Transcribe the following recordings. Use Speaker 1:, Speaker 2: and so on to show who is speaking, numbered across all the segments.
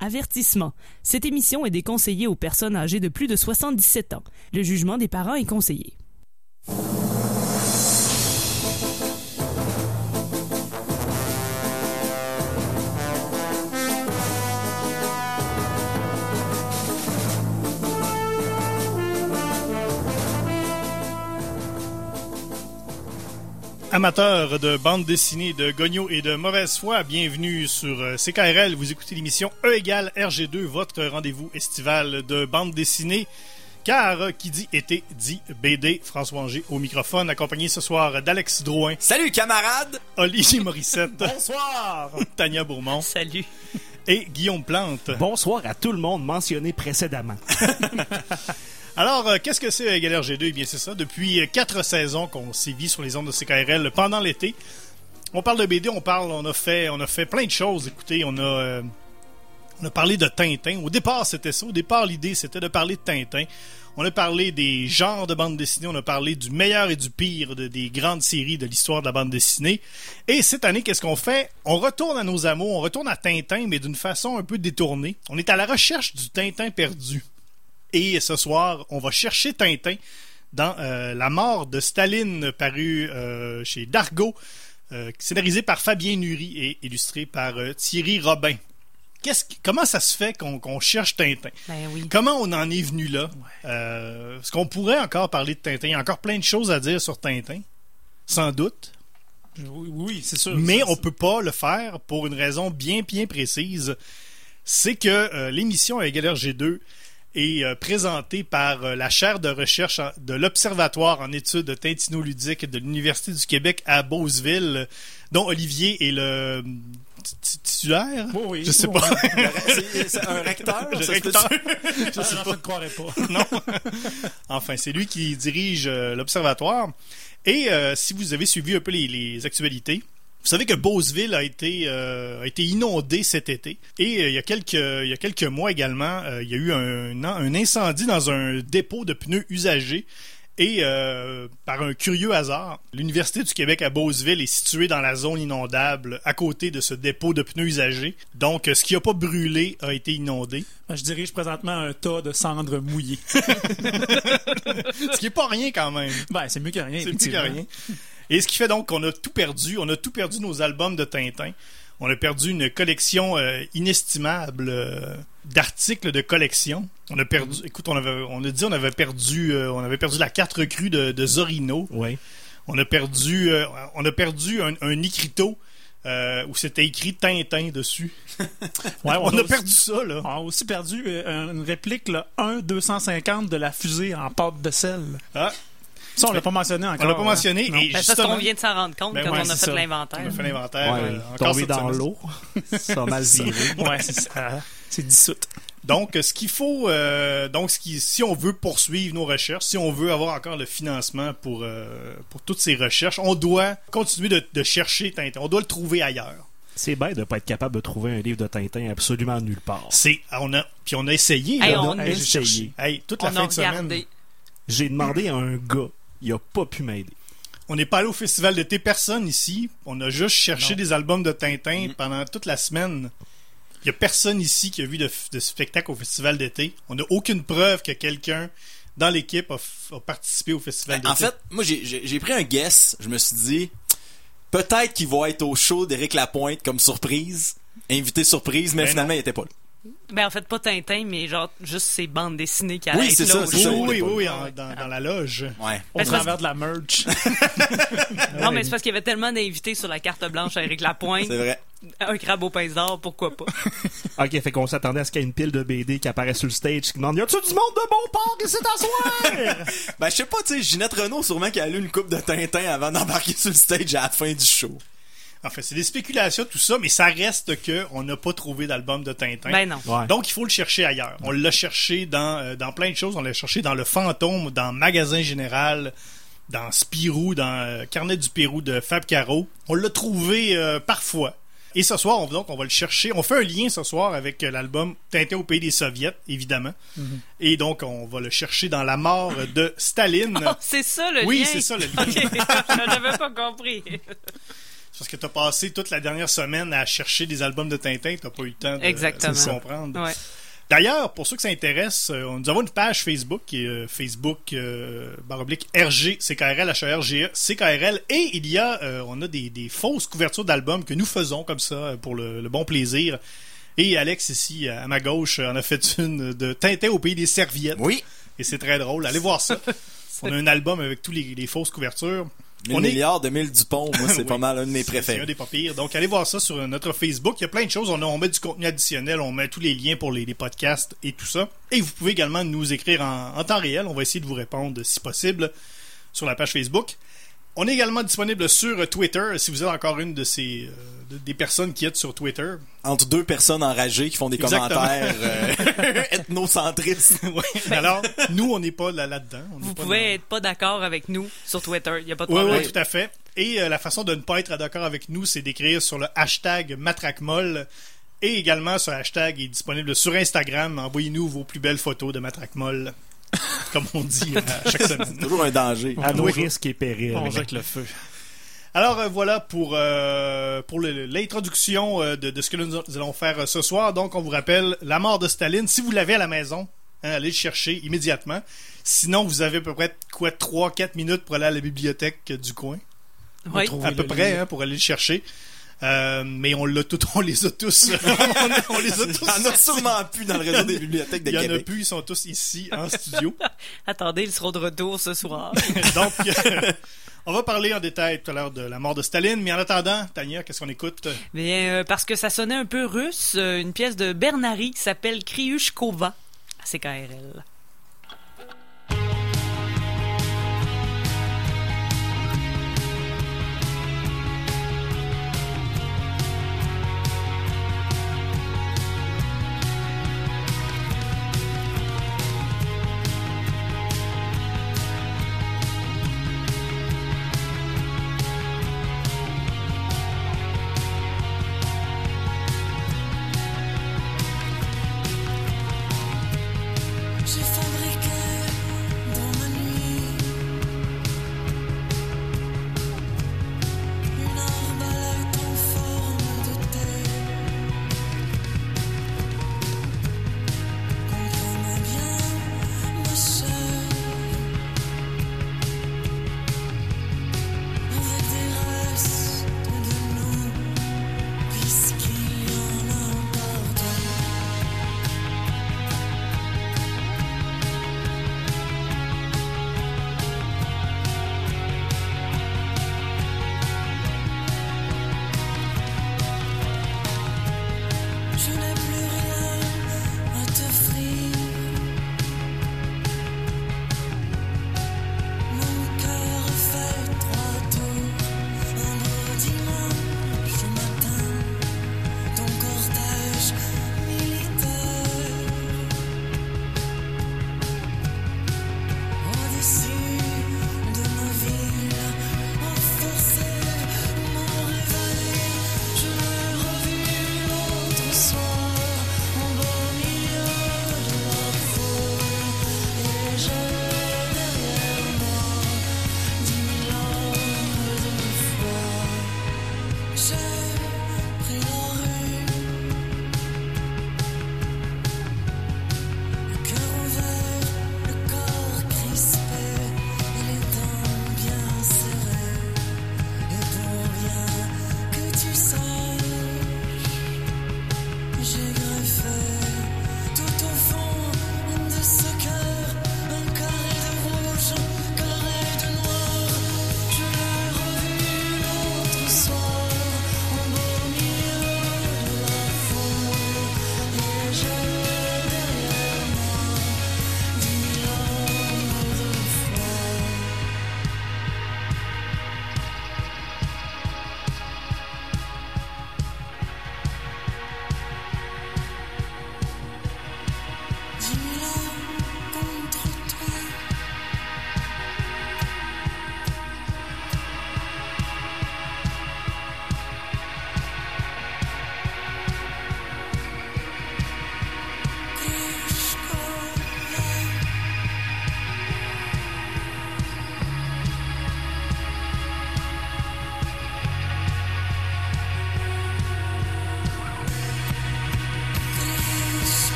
Speaker 1: Avertissement. Cette émission est déconseillée aux personnes âgées de plus de 77 ans. Le jugement des parents est conseillé.
Speaker 2: Amateurs de bande dessinée, de gogno et de mauvaise foi, bienvenue sur euh, CKRL. Vous écoutez l'émission E égale RG2, votre rendez-vous estival de bande dessinée. Car euh, qui dit été dit BD. François Anger au microphone, accompagné ce soir d'Alex Drouin,
Speaker 3: Salut camarades!
Speaker 2: Olivier Morissette,
Speaker 4: Bonsoir!
Speaker 2: Tania Bourmont
Speaker 1: Salut.
Speaker 2: et Guillaume Plante.
Speaker 4: Bonsoir à tout le monde mentionné précédemment.
Speaker 2: Alors, euh, qu'est-ce que c'est euh, Égal RG2 Eh bien, c'est ça. Depuis euh, quatre saisons qu'on sévit sur les ondes de CKRL pendant l'été. On parle de BD, on parle, on a fait, on a fait plein de choses. Écoutez, on a, parlé de Tintin. Au départ, c'était ça. Au départ, l'idée, c'était de parler de Tintin. On a parlé des genres de bande dessinée, on a parlé du meilleur et du pire de, des grandes séries de l'histoire de la bande dessinée. Et cette année, qu'est-ce qu'on fait? On retourne à nos amours, on retourne à Tintin, mais d'une façon un peu détournée. On est à la recherche du Tintin perdu. Et ce soir, on va chercher Tintin dans euh, La mort de Staline, paru euh, chez Dargo, euh, scénarisé par Fabien Nury et illustré par euh, Thierry Robin. Qu'est-ce qui- comment ça se fait qu'on qu'on cherche Tintin?
Speaker 1: Ben oui.
Speaker 2: Comment on en est venu là? Euh, Est-ce qu'on pourrait encore parler de Tintin? Il y a encore plein de choses à dire sur Tintin, sans doute.
Speaker 4: Oui, oui, c'est sûr.
Speaker 2: Mais on
Speaker 4: c'est-
Speaker 2: peut pas le faire pour une raison bien, bien précise. C'est que euh, l'émission à Égal RG2 est euh, présentée par euh, la chaire de recherche en- de l'Observatoire en études tintinoludiques de l'Université du Québec à Beauceville, dont Olivier est le titulaire?
Speaker 4: Oui, oui.
Speaker 2: Je sais
Speaker 4: Oui.
Speaker 2: pas.
Speaker 3: C'est un recteur? Se
Speaker 2: recteur.
Speaker 4: Je sais pas. ne croirais pas.
Speaker 2: non. enfin, c'est lui qui dirige euh, l'observatoire. Et euh, si vous avez suivi un peu les, les actualités, vous savez que Beauceville a été, euh, a été inondé cet été. Et euh, il, y a quelques, il y a quelques mois également, euh, il y a eu un, un incendie dans un dépôt de pneus usagés. Et euh, par un curieux hasard, l'Université du Québec à Beauceville est située dans la zone inondable à côté de ce dépôt de pneus usagés. Donc, ce qui n'a pas brûlé a été inondé.
Speaker 4: Ben, Je dirige présentement un tas de cendres mouillées.
Speaker 2: Ce qui n'est pas rien quand même.
Speaker 4: Ben, c'est mieux que rien.
Speaker 2: C'est plus que rien. Et ce qui fait donc qu'on a tout perdu. On a tout perdu nos albums de Tintin. On a perdu une collection euh, inestimable euh, d'articles de collection. On a perdu. Écoute, on avait, on a dit on avait perdu, euh, on avait perdu la carte recrue de, de Zorino.
Speaker 4: Oui.
Speaker 2: On a perdu, on a perdu un, un écriteau euh, où c'était écrit Tintin dessus.
Speaker 4: Ouais,
Speaker 2: on, a perdu ça là.
Speaker 4: On a aussi perdu une réplique, là, 1-250 de la fusée en pâte de sel.
Speaker 2: Ah,
Speaker 4: Ça, on l'a pas mentionné encore.
Speaker 2: on l'a pas
Speaker 4: hein.
Speaker 2: mentionné.
Speaker 4: Non.
Speaker 2: Et
Speaker 1: Ben,
Speaker 2: justement,
Speaker 1: qu'on vient de s'en rendre compte
Speaker 2: Ben
Speaker 1: quand
Speaker 2: ouais,
Speaker 1: on a fait l'inventaire.
Speaker 2: on a fait l'inventaire.
Speaker 5: Ouais,
Speaker 2: euh,
Speaker 5: tombé dans l'eau. Ça a mal viré.
Speaker 4: Ouais, c'est dissoute.
Speaker 2: Donc, ce qu'il faut, euh, donc, ce qui, si on veut poursuivre nos recherches, si on veut avoir encore le financement pour, euh, pour toutes ces recherches, on doit continuer de, de chercher Tintin. On doit le trouver ailleurs.
Speaker 5: C'est bête de pas être capable de trouver un livre de Tintin absolument nulle part.
Speaker 2: C'est, on a, puis on a essayé.
Speaker 1: Hey,
Speaker 2: là.
Speaker 1: on
Speaker 5: a
Speaker 2: a
Speaker 5: essayé.
Speaker 2: Hey, toute la
Speaker 1: On
Speaker 2: fin de semaine.
Speaker 5: J'ai demandé à un gars, il a pas pu m'aider.
Speaker 2: On n'est pas allé au festival d'été, personne ici. On a juste cherché
Speaker 4: Non.
Speaker 2: des albums de Tintin pendant toute la semaine. Il y a personne ici qui a vu de, de spectacle au festival d'été. On n'a aucune preuve que quelqu'un dans l'équipe a, participé au festival d'été.
Speaker 3: En fait, moi, j'ai- pris un guess. Je me suis dit, peut-être qu'il va être au show d'Éric Lapointe comme surprise. Invité surprise, mais
Speaker 2: Ben
Speaker 3: finalement,
Speaker 2: non.
Speaker 3: il était pas là.
Speaker 1: Ben, en fait, pas Tintin, mais genre, juste ces bandes dessinées qui
Speaker 3: Oui,
Speaker 1: allaient
Speaker 3: c'est
Speaker 1: être
Speaker 3: ça,
Speaker 1: là au
Speaker 3: c'est
Speaker 2: oui, oui, oui, oui, en- dans, dans la loge.
Speaker 3: Ouais.
Speaker 4: Au
Speaker 1: Ben, c'est parce-
Speaker 4: travers de la merch.
Speaker 1: Non, mais c'est parce qu'il y avait tellement d'invités sur la carte blanche à Eric Lapointe.
Speaker 3: C'est vrai.
Speaker 1: Un crabe au pince d'or, pourquoi pas?
Speaker 5: Ok, fait qu'on s'attendait à ce qu'il y ait une pile de BD qui apparaît sur le stage qui demande Y a-tu du monde de bon port qui s'est asseoir?
Speaker 3: Ben, je sais pas, tu sais, Ginette Renault, sûrement qui a lu une coupe de Tintin avant d'embarquer sur le stage à la fin du show.
Speaker 2: Enfin, c'est des spéculations, tout ça, mais ça reste que on n'a pas trouvé d'album de Tintin.
Speaker 1: Ben non.
Speaker 5: Ouais.
Speaker 2: Donc, il faut le chercher ailleurs. On l'a cherché dans, euh, dans plein de choses. On l'a cherché dans Le Fantôme, dans Magasin Général, dans Spirou, dans euh, Carnet du Pérou de Fab Caro. On l'a trouvé euh, parfois. Et ce soir, on, donc, on va le chercher. On fait un lien ce soir avec euh, l'album Tintin au pays des Soviets, évidemment. Et donc, on va le chercher dans La mort de Staline.
Speaker 1: Oh, c'est ça le
Speaker 2: oui,
Speaker 1: lien.
Speaker 2: c'est ça le lien.
Speaker 1: Ok, je n'avais pas compris.
Speaker 2: Parce que t'as passé toute la dernière semaine à chercher des albums de Tintin, t'as pas eu le temps de,
Speaker 1: Exactement.
Speaker 2: de comprendre.
Speaker 1: Ouais.
Speaker 2: D'ailleurs, pour ceux que ça intéresse, euh, nous avons une page Facebook qui est euh, Facebook euh, baroblique RG CKRL HRGE CKRL et il y a euh, on a des, des fausses couvertures d'albums que nous faisons comme ça pour le, le bon plaisir. Et Alex ici à ma gauche en a fait une de Tintin au pays des serviettes
Speaker 3: Oui.
Speaker 2: et c'est très drôle. Allez voir ça. on a un album avec tous les, les fausses couvertures.
Speaker 3: 1000
Speaker 2: On est-
Speaker 3: milliards de mille Dupont, moi, c'est
Speaker 2: Oui.
Speaker 3: pas mal un de mes
Speaker 2: C'est un
Speaker 3: préférés.
Speaker 2: des pas pires. Donc, allez voir ça sur notre Facebook. Il y a plein de choses. On, a- on met du contenu additionnel. On met tous les liens pour les, les podcasts et tout ça. Et vous pouvez également nous écrire en, en temps réel. On va essayer de vous répondre si possible sur la page Facebook. On est également disponible sur Twitter. Si vous êtes encore une de ces euh, de- des personnes qui êtes sur Twitter.
Speaker 3: Entre deux personnes enragées qui font des
Speaker 2: Exactement.
Speaker 3: commentaires euh, ethnocentristes.
Speaker 2: Ouais. Alors, nous, on n'est pas là- là-dedans.
Speaker 1: Vous
Speaker 2: pas
Speaker 1: pouvez
Speaker 2: dans-
Speaker 1: être pas d'accord avec nous sur Twitter. Il n'y a pas de
Speaker 2: Oui,
Speaker 1: problème.
Speaker 2: oui, tout à fait. Et euh, la façon de ne pas être d'accord avec nous, c'est d'écrire sur le hashtag matraquemol. Et également, ce hashtag est disponible sur Instagram. Envoyez-nous vos plus belles photos de matraquemol. Comme on dit euh, à chaque semaine.
Speaker 3: Toujours un danger.
Speaker 5: À nos risques et périls.
Speaker 4: On jette le feu.
Speaker 2: Alors euh, voilà pour, euh, pour l'introduction euh, de, de ce que nous allons faire euh, ce soir. Donc, on vous rappelle la mort de Staline. Si vous l'avez à la maison, hein, allez le chercher immédiatement. Sinon, vous avez à peu près quoi 3-4 minutes pour aller à la bibliothèque euh, du coin.
Speaker 1: Oui.
Speaker 2: À peu près hein, pour aller le chercher. Euh, mais on l'a tout, on les a tous. on, on les a tous.
Speaker 3: Il y en a sûrement plus dans le réseau des bibliothèques de
Speaker 2: Il y en a
Speaker 3: Québec.
Speaker 2: plus, ils sont tous ici en studio.
Speaker 1: Attendez, ils seront de retour ce soir.
Speaker 2: Donc, euh, on va parler en détail tout à l'heure de la mort de Staline. Mais en attendant, Tania, qu'est-ce qu'on écoute?
Speaker 1: Bien, euh, parce que ça sonnait un peu russe, euh, une pièce de Bernari qui s'appelle Kriushkova à CKRL.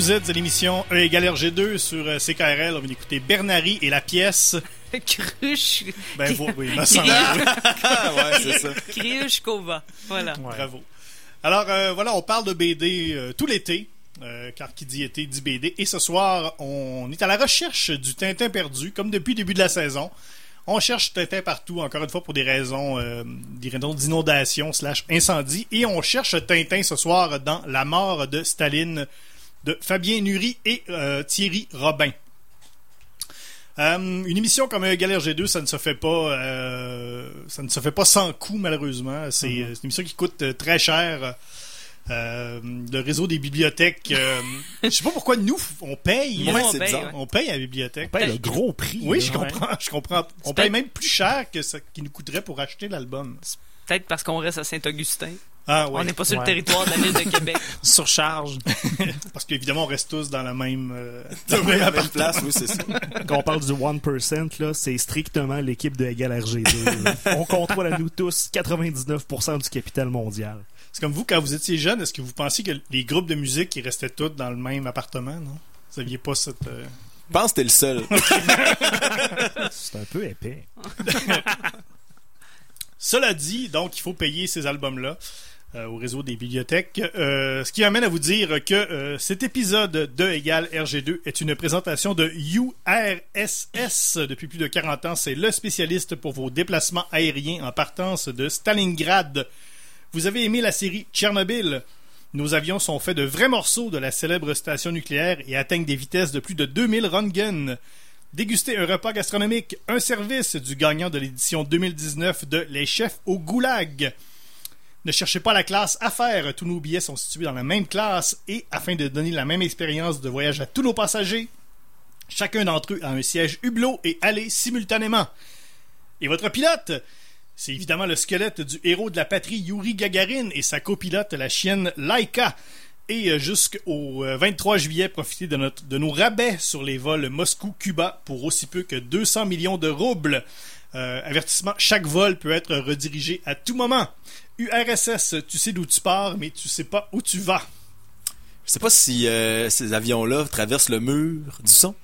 Speaker 2: Vous êtes à l'émission E égale RG2 sur euh, CKRL. On vient d'écouter Bernary et la pièce.
Speaker 1: Cruche.
Speaker 2: Ben, vous, oui, il me semble.
Speaker 3: Ouais, c'est ça.
Speaker 1: Kriushkova. Voilà.
Speaker 2: Bravo. Alors, euh, voilà, on parle de BD euh, tout l'été. euh, car qui dit été dit BD. Et ce soir, on est à la recherche du Tintin perdu, comme depuis le début de la saison. On cherche Tintin partout, encore une fois, pour des raisons, euh, des raisons d'inondation slash incendie. Et on cherche Tintin ce soir dans La mort de Staline de Fabien Nury et euh, Thierry Robin. Euh, une émission comme un Galère G2, ça ne se fait pas, euh, ça ne se fait pas sans coût malheureusement. C'est euh, c'est une émission qui coûte euh, très cher. Euh, le réseau des bibliothèques, euh, je sais pas pourquoi nous on paye,
Speaker 1: Nous,
Speaker 3: Ouais,
Speaker 1: on paye,
Speaker 3: bizarre.
Speaker 1: ouais.
Speaker 2: on paye à la bibliothèque.
Speaker 5: On paye le gros prix.
Speaker 2: Oui,
Speaker 5: là.
Speaker 2: je comprends, je comprends. On paye même plus cher que ce qui nous coûterait pour acheter l'album.
Speaker 1: Peut-être parce qu'on reste à Saint-Augustin.
Speaker 2: Ah ouais.
Speaker 1: On n'est pas sur
Speaker 4: Ouais.
Speaker 1: le territoire de la ville de Québec.
Speaker 4: Surcharge.
Speaker 2: Parce qu'évidemment on reste tous dans la même. euh,
Speaker 3: Dans la même place, oui, c'est ça.
Speaker 5: Quand on parle du 1%, là, c'est strictement l'équipe de Égal RG2. là. on contrôle à nous tous 99% du capital mondial.
Speaker 2: C'est comme vous quand vous étiez jeune, est-ce que vous pensiez que les groupes de musique ils restaient tous dans le même appartement, non? Vous aviez pas cette. euh,
Speaker 3: Je pense que t'es le seul.
Speaker 5: C'est un peu épais.
Speaker 2: Cela dit, donc, il faut payer ces albums-là euh, au réseau des bibliothèques. Euh, ce qui amène à vous dire que euh, cet épisode de égale RG2 est une présentation de URSS. Depuis plus de 40 ans, c'est le spécialiste pour vos déplacements aériens en partance de Stalingrad. Vous avez aimé la série Tchernobyl nos avions sont faits de vrais morceaux de la célèbre station nucléaire et atteignent des vitesses de plus de 2000 Röntgen. Dégustez un repas gastronomique, un service du gagnant de l'édition 2019 de Les Chefs au Goulag. Ne cherchez pas la classe affaires, tous nos billets sont situés dans la même classe et afin de donner la même expérience de voyage à tous nos passagers, chacun d'entre eux a un siège hublot et allez simultanément. Et votre pilote? C'est évidemment le squelette du héros de la patrie Yuri Gagarin et sa copilote, la chienne Laika. Et euh, jusqu'au euh, 23 juillet, profitez de, nos rabais sur les vols Moscou-Cuba pour aussi peu que 200 millions de roubles. Euh, avertissement, chaque vol peut être redirigé à tout moment. URSS, tu sais d'où tu pars, mais tu sais pas où tu vas.
Speaker 3: Je sais pas si euh, ces avions-là traversent le mur du son.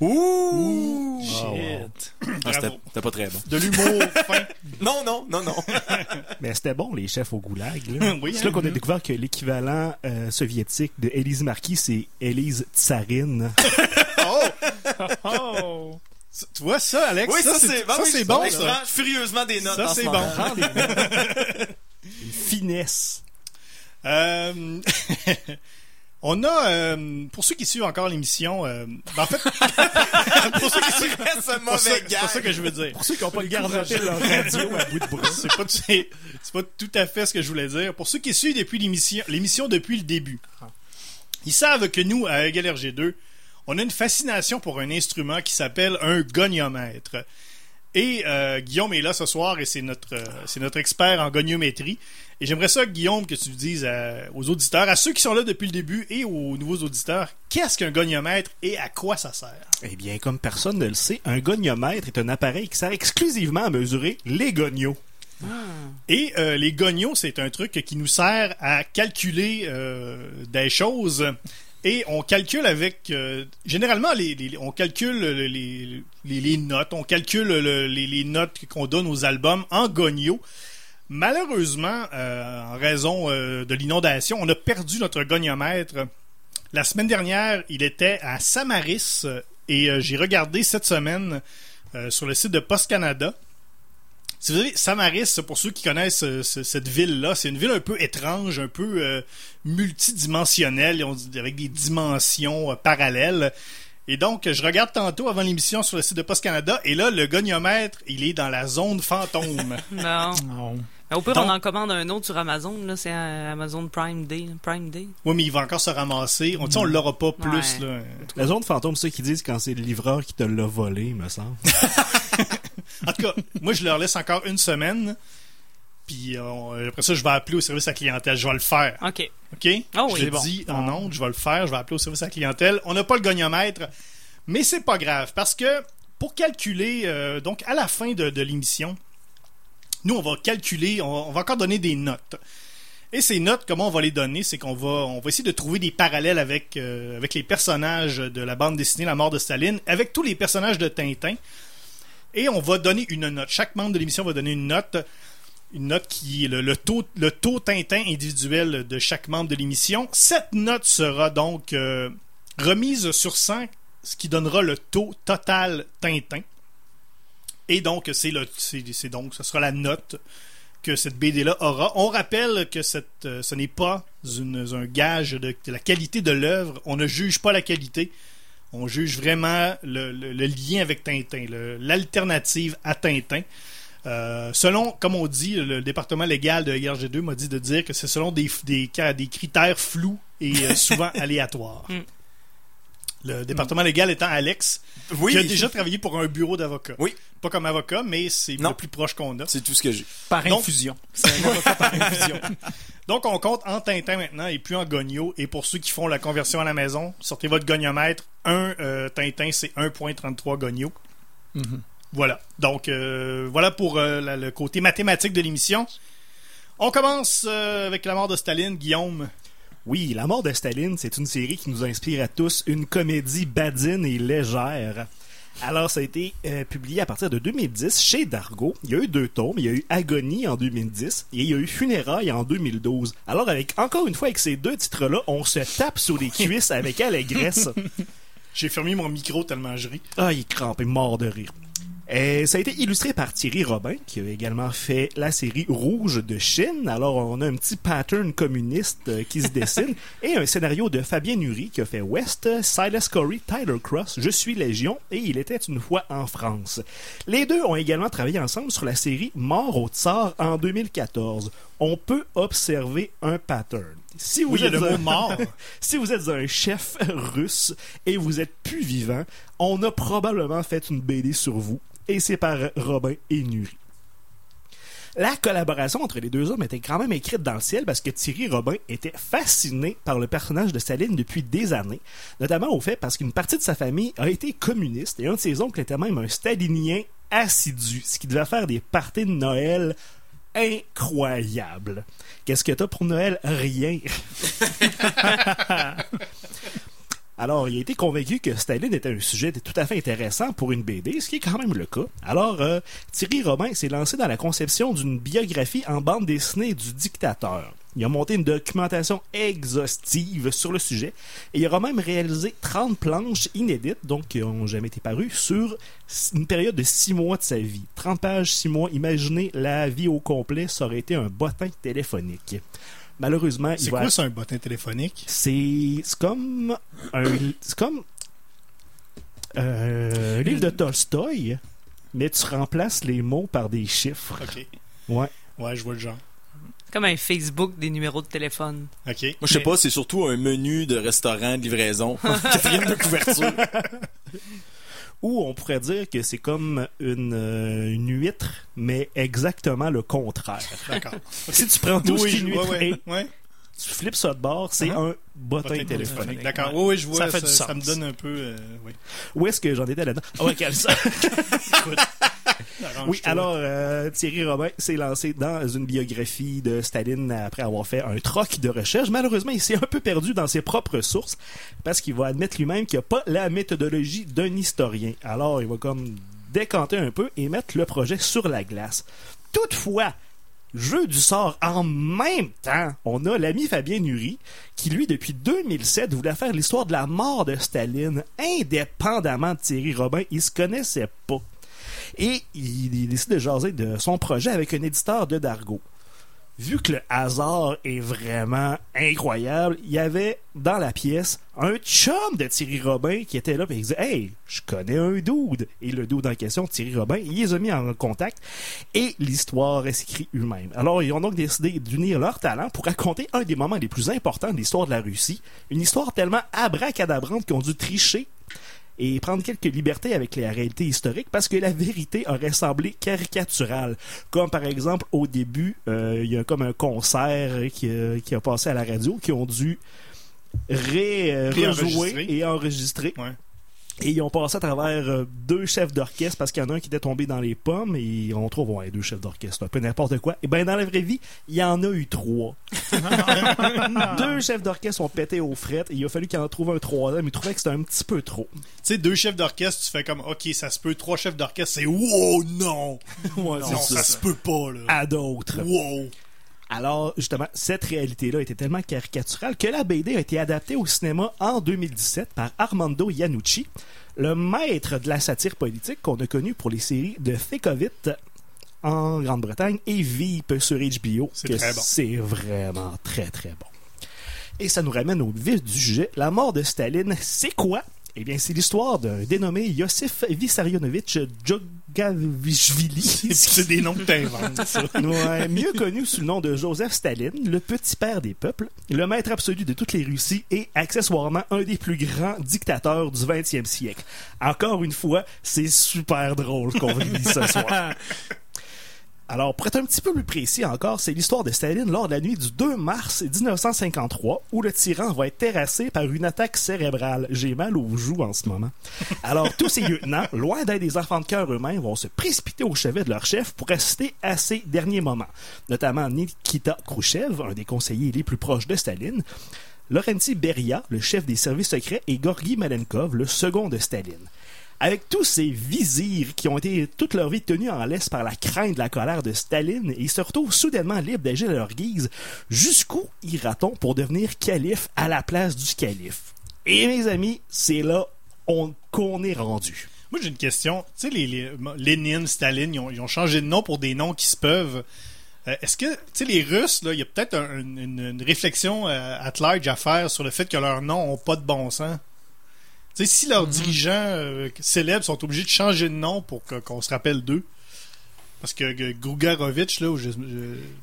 Speaker 3: Ouh!
Speaker 4: Shit.
Speaker 3: Ah, c'était pas très bon.
Speaker 2: De l'humour fin.
Speaker 3: Non, non, non, non.
Speaker 5: Mais c'était bon, les chefs au goulag. Là.
Speaker 2: Oui,
Speaker 5: c'est là
Speaker 2: hein.
Speaker 5: qu'on a découvert que l'équivalent euh, soviétique de Élise Marquis, c'est Élise Tsarine.
Speaker 2: Oh!
Speaker 4: Oh!
Speaker 2: Tu vois ça, Alex?
Speaker 3: Oui, ça,
Speaker 2: ça,
Speaker 3: c'est
Speaker 2: ça,
Speaker 3: oui,
Speaker 2: bon,
Speaker 3: je
Speaker 2: ça.
Speaker 3: prends furieusement des notes.
Speaker 2: Ça,
Speaker 3: ce
Speaker 2: c'est bon.
Speaker 5: Une finesse.
Speaker 2: Euh, on a, euh, pour ceux qui suivent encore l'émission, euh, ben, en fait, pour ceux qui suivent, pas
Speaker 3: mauvais
Speaker 2: c'est ça que je veux dire.
Speaker 5: Pour ceux qui n'ont pas le garde-rappel leur radio à bout de bras.
Speaker 2: C'est pas, c'est, c'est pas tout à fait ce que je voulais dire. Pour ceux qui suivent depuis l'émission, l'émission depuis le début, ils savent que nous, à Egal RG2, on a une fascination pour un instrument qui s'appelle un goniomètre. Et euh, Guillaume est là ce soir et c'est notre, euh, c'est notre expert en goniométrie. Et j'aimerais ça, Guillaume, que tu dises à- aux auditeurs, à ceux qui sont là depuis le début et aux nouveaux auditeurs, qu'est-ce qu'un goniomètre et à quoi ça sert?
Speaker 5: Eh bien, comme personne ne le sait, un goniomètre est un appareil qui sert exclusivement à mesurer les gonios.
Speaker 2: Et euh, les gonios, c'est un truc qui nous sert à calculer euh, des choses. Et on calcule avec... euh, généralement, les, les- on calcule les, les- notes. On calcule le- les, les notes qu'on donne aux albums en gonios. Malheureusement, euh, en raison euh, de l'inondation, on a perdu notre goniomètre. La semaine dernière, il était à Samaris euh, et euh, j'ai regardé cette semaine euh, sur le site de Post Canada. Si vous avez Samaris, pour ceux qui connaissent euh, ce- cette ville-là, c'est une ville un peu étrange, un peu euh, multidimensionnelle, avec des dimensions euh, parallèles. Et donc, je regarde tantôt avant l'émission sur le site de Post Canada, et là, le goniomètre, il est dans la zone fantôme.
Speaker 1: Non.
Speaker 4: Non.
Speaker 1: Mais Au pire,
Speaker 2: Donc-
Speaker 1: on en commande un autre sur Amazon. Là, c'est euh, Amazon Prime Day. Prime Day.
Speaker 2: oui, mais il va encore se ramasser. On, tu sais, on l'aura pas plus.
Speaker 1: Ouais.
Speaker 2: Là.
Speaker 5: La zone fantôme, c'est ça qu'ils disent quand c'est le livreur qui te l'a volé, me semble.
Speaker 2: En tout cas, moi, je leur laisse encore une semaine. Puis euh, après ça, je vais appeler au service à la clientèle. Je vais le faire.
Speaker 1: OK.
Speaker 2: OK?
Speaker 1: Oh oui,
Speaker 2: je le
Speaker 1: bon.
Speaker 2: dis en ondes, je vais le faire, je vais appeler au service à la clientèle. On n'a pas le goniomètre, mais c'est pas grave parce que pour calculer, euh, donc à la fin de, de l'émission, nous on va calculer, on, va encore donner des notes. Et ces notes, comment on va les donner, c'est qu'on va, on va essayer de trouver des parallèles avec, euh, avec les personnages de la bande dessinée La mort de Staline, avec tous les personnages de Tintin. Et on va donner une note. Chaque membre de l'émission va donner une note. Une note qui est le, le taux, le taux Tintin individuel de chaque membre de l'émission. Cette note sera donc euh, remise sur 100, ce qui donnera le taux total Tintin. Et donc, c'est le, c'est, c'est donc, ce sera la note que cette BD-là aura. On rappelle que cette, euh, ce n'est pas une- un gage de, de la qualité de l'œuvre. On ne juge pas la qualité. On juge vraiment le, le- le lien avec Tintin, l'alternative à Tintin. Euh, selon, comme on dit, le département légal de IRG2 m'a dit de dire que c'est selon des, des, des critères flous et euh, souvent aléatoires.
Speaker 1: Mm.
Speaker 2: Le département légal étant Alex,
Speaker 3: Oui,
Speaker 2: qui a déjà travaillé pour un bureau d'avocat.
Speaker 3: Oui.
Speaker 2: Pas comme avocat, mais c'est le plus proche qu'on a.
Speaker 3: c'est tout ce que j'ai.
Speaker 4: Par
Speaker 2: Donc-
Speaker 4: infusion. C'est un avocat par infusion.
Speaker 2: Donc, on compte en Tintin maintenant et plus en Gogno. Et pour ceux qui font la conversion à la maison, sortez votre goniomètre. Un euh, Tintin, c'est 1.33 Gogno.
Speaker 4: Mhm.
Speaker 2: Voilà. Donc, euh, voilà pour euh, la- le côté mathématique de l'émission. On commence euh, avec la mort de Staline, Guillaume.
Speaker 5: Oui, La mort de Staline, c'est une série qui nous inspire à tous une comédie badine et légère. Alors, ça a été euh, publié à partir de 2010 chez Dargo. Il y a eu deux tomes. Il y a eu Agonie en 2010 et il y a eu Funérailles en 2012. Alors, avec encore une fois, avec ces deux titres-là, on se tape sur les cuisses avec allégresse.
Speaker 2: J'ai fermé mon micro tellement je ris.
Speaker 5: Ah, il est crampé, mort de rire. Et ça a été illustré par Thierry Robin, qui a également fait la série Rouge de Chine. Alors, on a un petit pattern communiste euh, qui se dessine et un scénario de Fabien Nury qui a fait West, Silas Corey, Tyler Cross, Je suis Légion et Il était une fois en France. Les deux ont également travaillé ensemble sur la série Mort au Tsar en 2014. On peut observer un pattern. Si vous
Speaker 2: Oui,
Speaker 5: êtes un-
Speaker 2: mort.
Speaker 5: si vous êtes un chef russe et vous êtes plus vivant, on a probablement fait une BD sur vous et c'est par Robin et Nury. La collaboration entre les deux hommes était quand même écrite dans le ciel parce que Thierry Robin était fasciné par le personnage de Staline depuis des années, notamment au fait parce qu'une partie de sa famille a été communiste et un de ses oncles était même un stalinien assidu, ce qui devait faire des parties de Noël incroyables. Qu'est-ce que t'as pour Noël? Rien. Alors, il a été convaincu que Staline était un sujet tout à fait intéressant pour une BD, ce qui est quand même le cas. Alors, euh, Thierry Robin s'est lancé dans la conception d'une biographie en bande dessinée du dictateur. Il a monté une documentation exhaustive sur le sujet et il aura même réalisé 30 planches inédites, donc qui n'ont jamais été parues, sur une période de 6 mois de sa vie. 30 pages, 6 mois. Imaginez la vie au complet, ça aurait été un bottin téléphonique. Malheureusement, il
Speaker 2: C'est
Speaker 5: va
Speaker 2: quoi ça, un bottin téléphonique?
Speaker 5: c'est c'est comme un c'est comme euh, livre de Tolstoï mais tu remplaces les mots par des chiffres
Speaker 2: OK.
Speaker 5: ouais
Speaker 2: Ouais, je vois le genre.
Speaker 1: Comme un Facebook des numéros de téléphone.
Speaker 2: OK.
Speaker 3: Moi, je sais
Speaker 4: Mais-
Speaker 3: pas, c'est surtout un menu de restaurant de livraison. Quatrième de couverture.
Speaker 5: ou on pourrait dire que c'est comme une, euh, une huître mais exactement le contraire
Speaker 2: D'accord.
Speaker 5: si tu prends tout ce
Speaker 2: Oui, ouais,
Speaker 5: huître
Speaker 2: ouais,
Speaker 5: et
Speaker 2: ouais.
Speaker 5: tu flippes ça de bord c'est
Speaker 2: Uh-huh.
Speaker 5: un bottin téléphonique
Speaker 2: téléphonique. D'accord.
Speaker 4: Ouais.
Speaker 2: Oui, oui, je vois.
Speaker 4: Ça
Speaker 2: Ça, me donne un peu. euh, oui.
Speaker 5: où est-ce que j'en étais là-dedans? Ah ouais, quel ça
Speaker 2: Écoute.
Speaker 5: Oui, alors euh, Thierry Robin s'est lancé dans une biographie de Staline après avoir fait un troc de recherche. Malheureusement, il s'est un peu perdu dans ses propres sources parce qu'il va admettre lui-même qu'il n'a pas la méthodologie d'un historien. Alors, il va comme décanter un peu et mettre le projet sur la glace. Toutefois, jeu du sort en même temps, on a l'ami Fabien Nury qui, lui, depuis 2007, voulait faire l'histoire de la mort de Staline indépendamment de Thierry Robin. Il se connaissait pas. Et il, décide de jaser de son projet avec un éditeur de Dargo. Vu que le hasard est vraiment incroyable, il y avait dans la pièce un chum de Thierry Robin qui était là et il disait Hey, je connais un dude. Et le dude en question, Thierry Robin, il les a mis en contact et l'histoire s'écrit eux-mêmes. Alors, ils ont donc décidé d'unir leurs talents pour raconter un des moments les plus importants de l'histoire de la Russie. Une histoire tellement abracadabrante qu'ils ont dû tricher et prendre quelques libertés avec les réalités historiques parce que la vérité aurait semblé caricaturale. Comme par exemple, au début, euh, il y a comme un concert qui, a- qui a passé à la radio qui ont dû ré, euh, rejouer et enregistrer.
Speaker 2: Ouais.
Speaker 5: Et ils ont passé à travers euh, deux chefs d'orchestre parce qu'il y en a un qui était tombé dans les pommes et on trouve ouais, deux chefs d'orchestre, un peu n'importe quoi. Et ben dans la vraie vie, il y en a eu trois. deux chefs d'orchestre ont pété aux frettes et il a fallu qu'il en trouve un troisième. Ils trouvaient que c'était un petit peu trop.
Speaker 2: Tu sais, deux chefs d'orchestre, tu fais comme, ok, ça se peut. Trois chefs d'orchestre, c'est wow, non!
Speaker 5: Ouais,
Speaker 2: non, ça se peut pas, là.
Speaker 5: À d'autres.
Speaker 2: Wow!
Speaker 5: Alors, justement, cette réalité-là était tellement caricaturale que la BD a été adaptée au cinéma en 2017 par Armando Iannucci, le maître de la satire politique qu'on a connu pour les séries de Fécovit en Grande-Bretagne et Veep sur HBO.
Speaker 2: C'est très bon.
Speaker 5: C'est vraiment très, très bon. Et ça nous ramène au vif du sujet. La mort de Staline, c'est quoi? Eh bien, c'est l'histoire d'un dénommé Yosif Vissarionovitch Djogavichvili.
Speaker 2: C'est des noms que t'inventes, ça.
Speaker 5: Ouais, mieux connu sous le nom de Joseph Staline, le petit père des peuples, le maître absolu de toutes les Russies et accessoirement un des plus grands dictateurs du 20e siècle. Encore une fois, c'est super drôle qu'on vit ce soir. Alors, pour être un petit peu plus précis encore, c'est l'histoire de Staline lors de la nuit du 2 mars 1953, où le tyran va être terrassé par une attaque cérébrale. J'ai mal aux joues en ce moment. Alors, tous ces lieutenants, loin d'être des enfants de cœur eux-mêmes, vont se précipiter au chevet de leur chef pour assister à ces derniers moments. Notamment Nikita Khrouchtchev, un des conseillers les plus proches de Staline, Laurenti Beria, le chef des services secrets, et Gorgi Malenkov, le second de Staline. Avec tous ces vizirs qui ont été toute leur vie tenus en laisse par la crainte de la colère de Staline, ils se retrouvent soudainement libres d'agir à leur guise. Jusqu'où ira-t-on pour devenir calife à la place du calife? Et mes amis, c'est là on- qu'on est rendu.
Speaker 2: Moi, j'ai une question. Tu sais, les, Lénine, Staline, ils ont, changé de nom pour des noms qui se peuvent. Euh, Est-ce que, tu sais, les Russes, il y a peut-être un- une, réflexion euh, at large à faire sur le fait que leurs noms ont pas de bon sens? Tu sais, si leurs dirigeants euh, célèbres sont obligés de changer de nom pour qu'on se rappelle d'eux, parce que Gougarovitch, là, où je- je-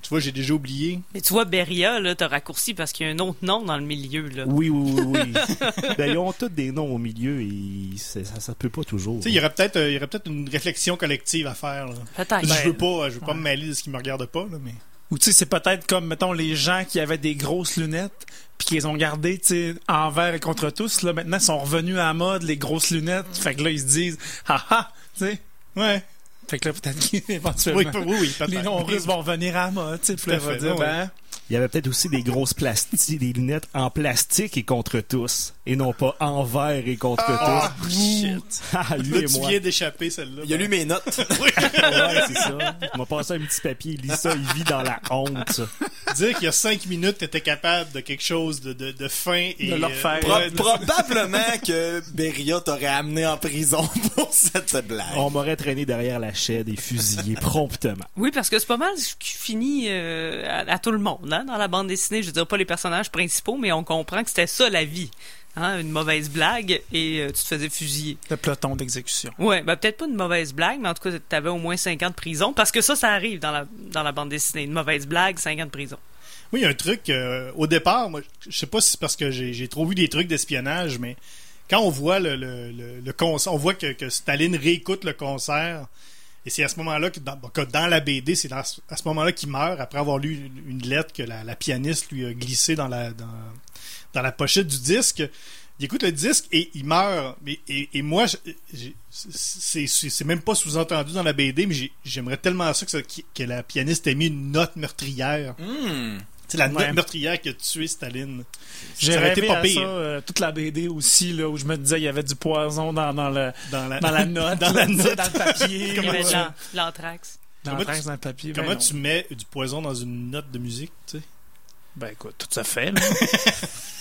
Speaker 2: tu vois, j'ai déjà oublié.
Speaker 1: Mais tu vois, Beria, là, t'as raccourci parce qu'il y a un autre nom dans le milieu, là.
Speaker 5: Oui, oui, oui, oui. ben, ils ont tous des noms au milieu et c'est- ça, ça peut pas toujours.
Speaker 2: Tu sais, il y aurait peut-être euh, il y aurait peut-être une réflexion collective à faire. Là.
Speaker 1: Peut-être.
Speaker 2: je veux pas, je veux pas me mêler de ce qui me regarde pas, là, mais.
Speaker 4: Ou tu sais, c'est peut-être comme, mettons, les gens qui avaient des grosses lunettes, puis qui les ont sais, envers et contre tous, là, maintenant, ils sont revenus à la mode, les grosses lunettes. Fait que là, ils se disent, ah ah, tu sais?
Speaker 2: Ouais.
Speaker 4: Fait que là, peut-être qu'éventuellement,
Speaker 2: Oui, oui, oui,
Speaker 4: les noms russes vont revenir à la mode. Puis là,
Speaker 2: fait,
Speaker 4: dire, ben,
Speaker 5: Il y avait peut-être aussi des grosses plastiques, des lunettes en plastique et contre tous, et non pas envers et contre tous.
Speaker 2: Shit.
Speaker 5: Ah, lui
Speaker 2: Là,
Speaker 5: et
Speaker 2: tu
Speaker 5: moi.
Speaker 2: viens d'échapper celle-là.
Speaker 3: Il a lu mes notes.
Speaker 5: Ouais, c'est ça. Il m'a passé un petit papier, il lit ça, il vit dans la honte.
Speaker 2: Dire qu'il y a cinq minutes, t'étais capable de quelque chose de, de, de fin et.
Speaker 4: De leur
Speaker 2: euh,
Speaker 4: faire-
Speaker 3: Pro-
Speaker 2: de-
Speaker 3: probablement que Beria t'aurait amené en prison pour cette blague.
Speaker 5: On m'aurait traîné derrière la chaîne et fusillé promptement.
Speaker 1: Oui, parce que c'est pas mal ce qui finit euh, à, à tout le monde, hein, dans la bande dessinée. Je veux dire, pas les personnages principaux, mais on comprend que c'était ça la vie. Hein, une mauvaise blague et euh, tu te faisais fusiller.
Speaker 4: le peloton d'exécution.
Speaker 1: Ouais, ben peut-être pas une mauvaise blague, mais en tout cas, t'avais au moins 5 ans de prison, parce que ça, ça arrive dans la, dans la bande dessinée. Une mauvaise blague, 5 ans de prison.
Speaker 2: Oui, il y a un truc. euh, au départ, moi, je sais pas si c'est parce que j'ai j'ai trop vu des trucs d'espionnage, mais quand on voit le, le, le, le concert, on voit que, que Staline réécoute le concert. Et c'est à ce moment-là que dans, que dans la BD, c'est à ce moment-là qu'il meurt après avoir lu une, une lettre que la, la pianiste lui a glissée dans la dans, dans la pochette du disque. Il écoute le disque et il meurt. Et, et, et moi, c'est même pas sous-entendu dans la BD, mais j'ai- j'aimerais tellement ça que, ça- que la pianiste ait mis une note meurtrière.
Speaker 3: Hmm.
Speaker 2: C'est la
Speaker 4: Ouais.
Speaker 2: note meurtrière qui a tué Staline.
Speaker 4: J'ai
Speaker 2: été pas
Speaker 4: à
Speaker 2: pire.
Speaker 4: ça, euh, toute la BD aussi, là, où je me disais, il y avait du poison dans, dans, le,
Speaker 2: Dans la,
Speaker 4: dans la note,
Speaker 2: Dans la note.
Speaker 4: dans le papier.
Speaker 1: Il y
Speaker 2: Comment
Speaker 1: avait de l'anthrax.
Speaker 4: dans
Speaker 2: Comment
Speaker 4: le
Speaker 2: tu-
Speaker 4: dans le papier. ben
Speaker 2: Comment tu mets du poison dans une note de musique, tu sais?
Speaker 4: Ben écoute, tout ça fait, là.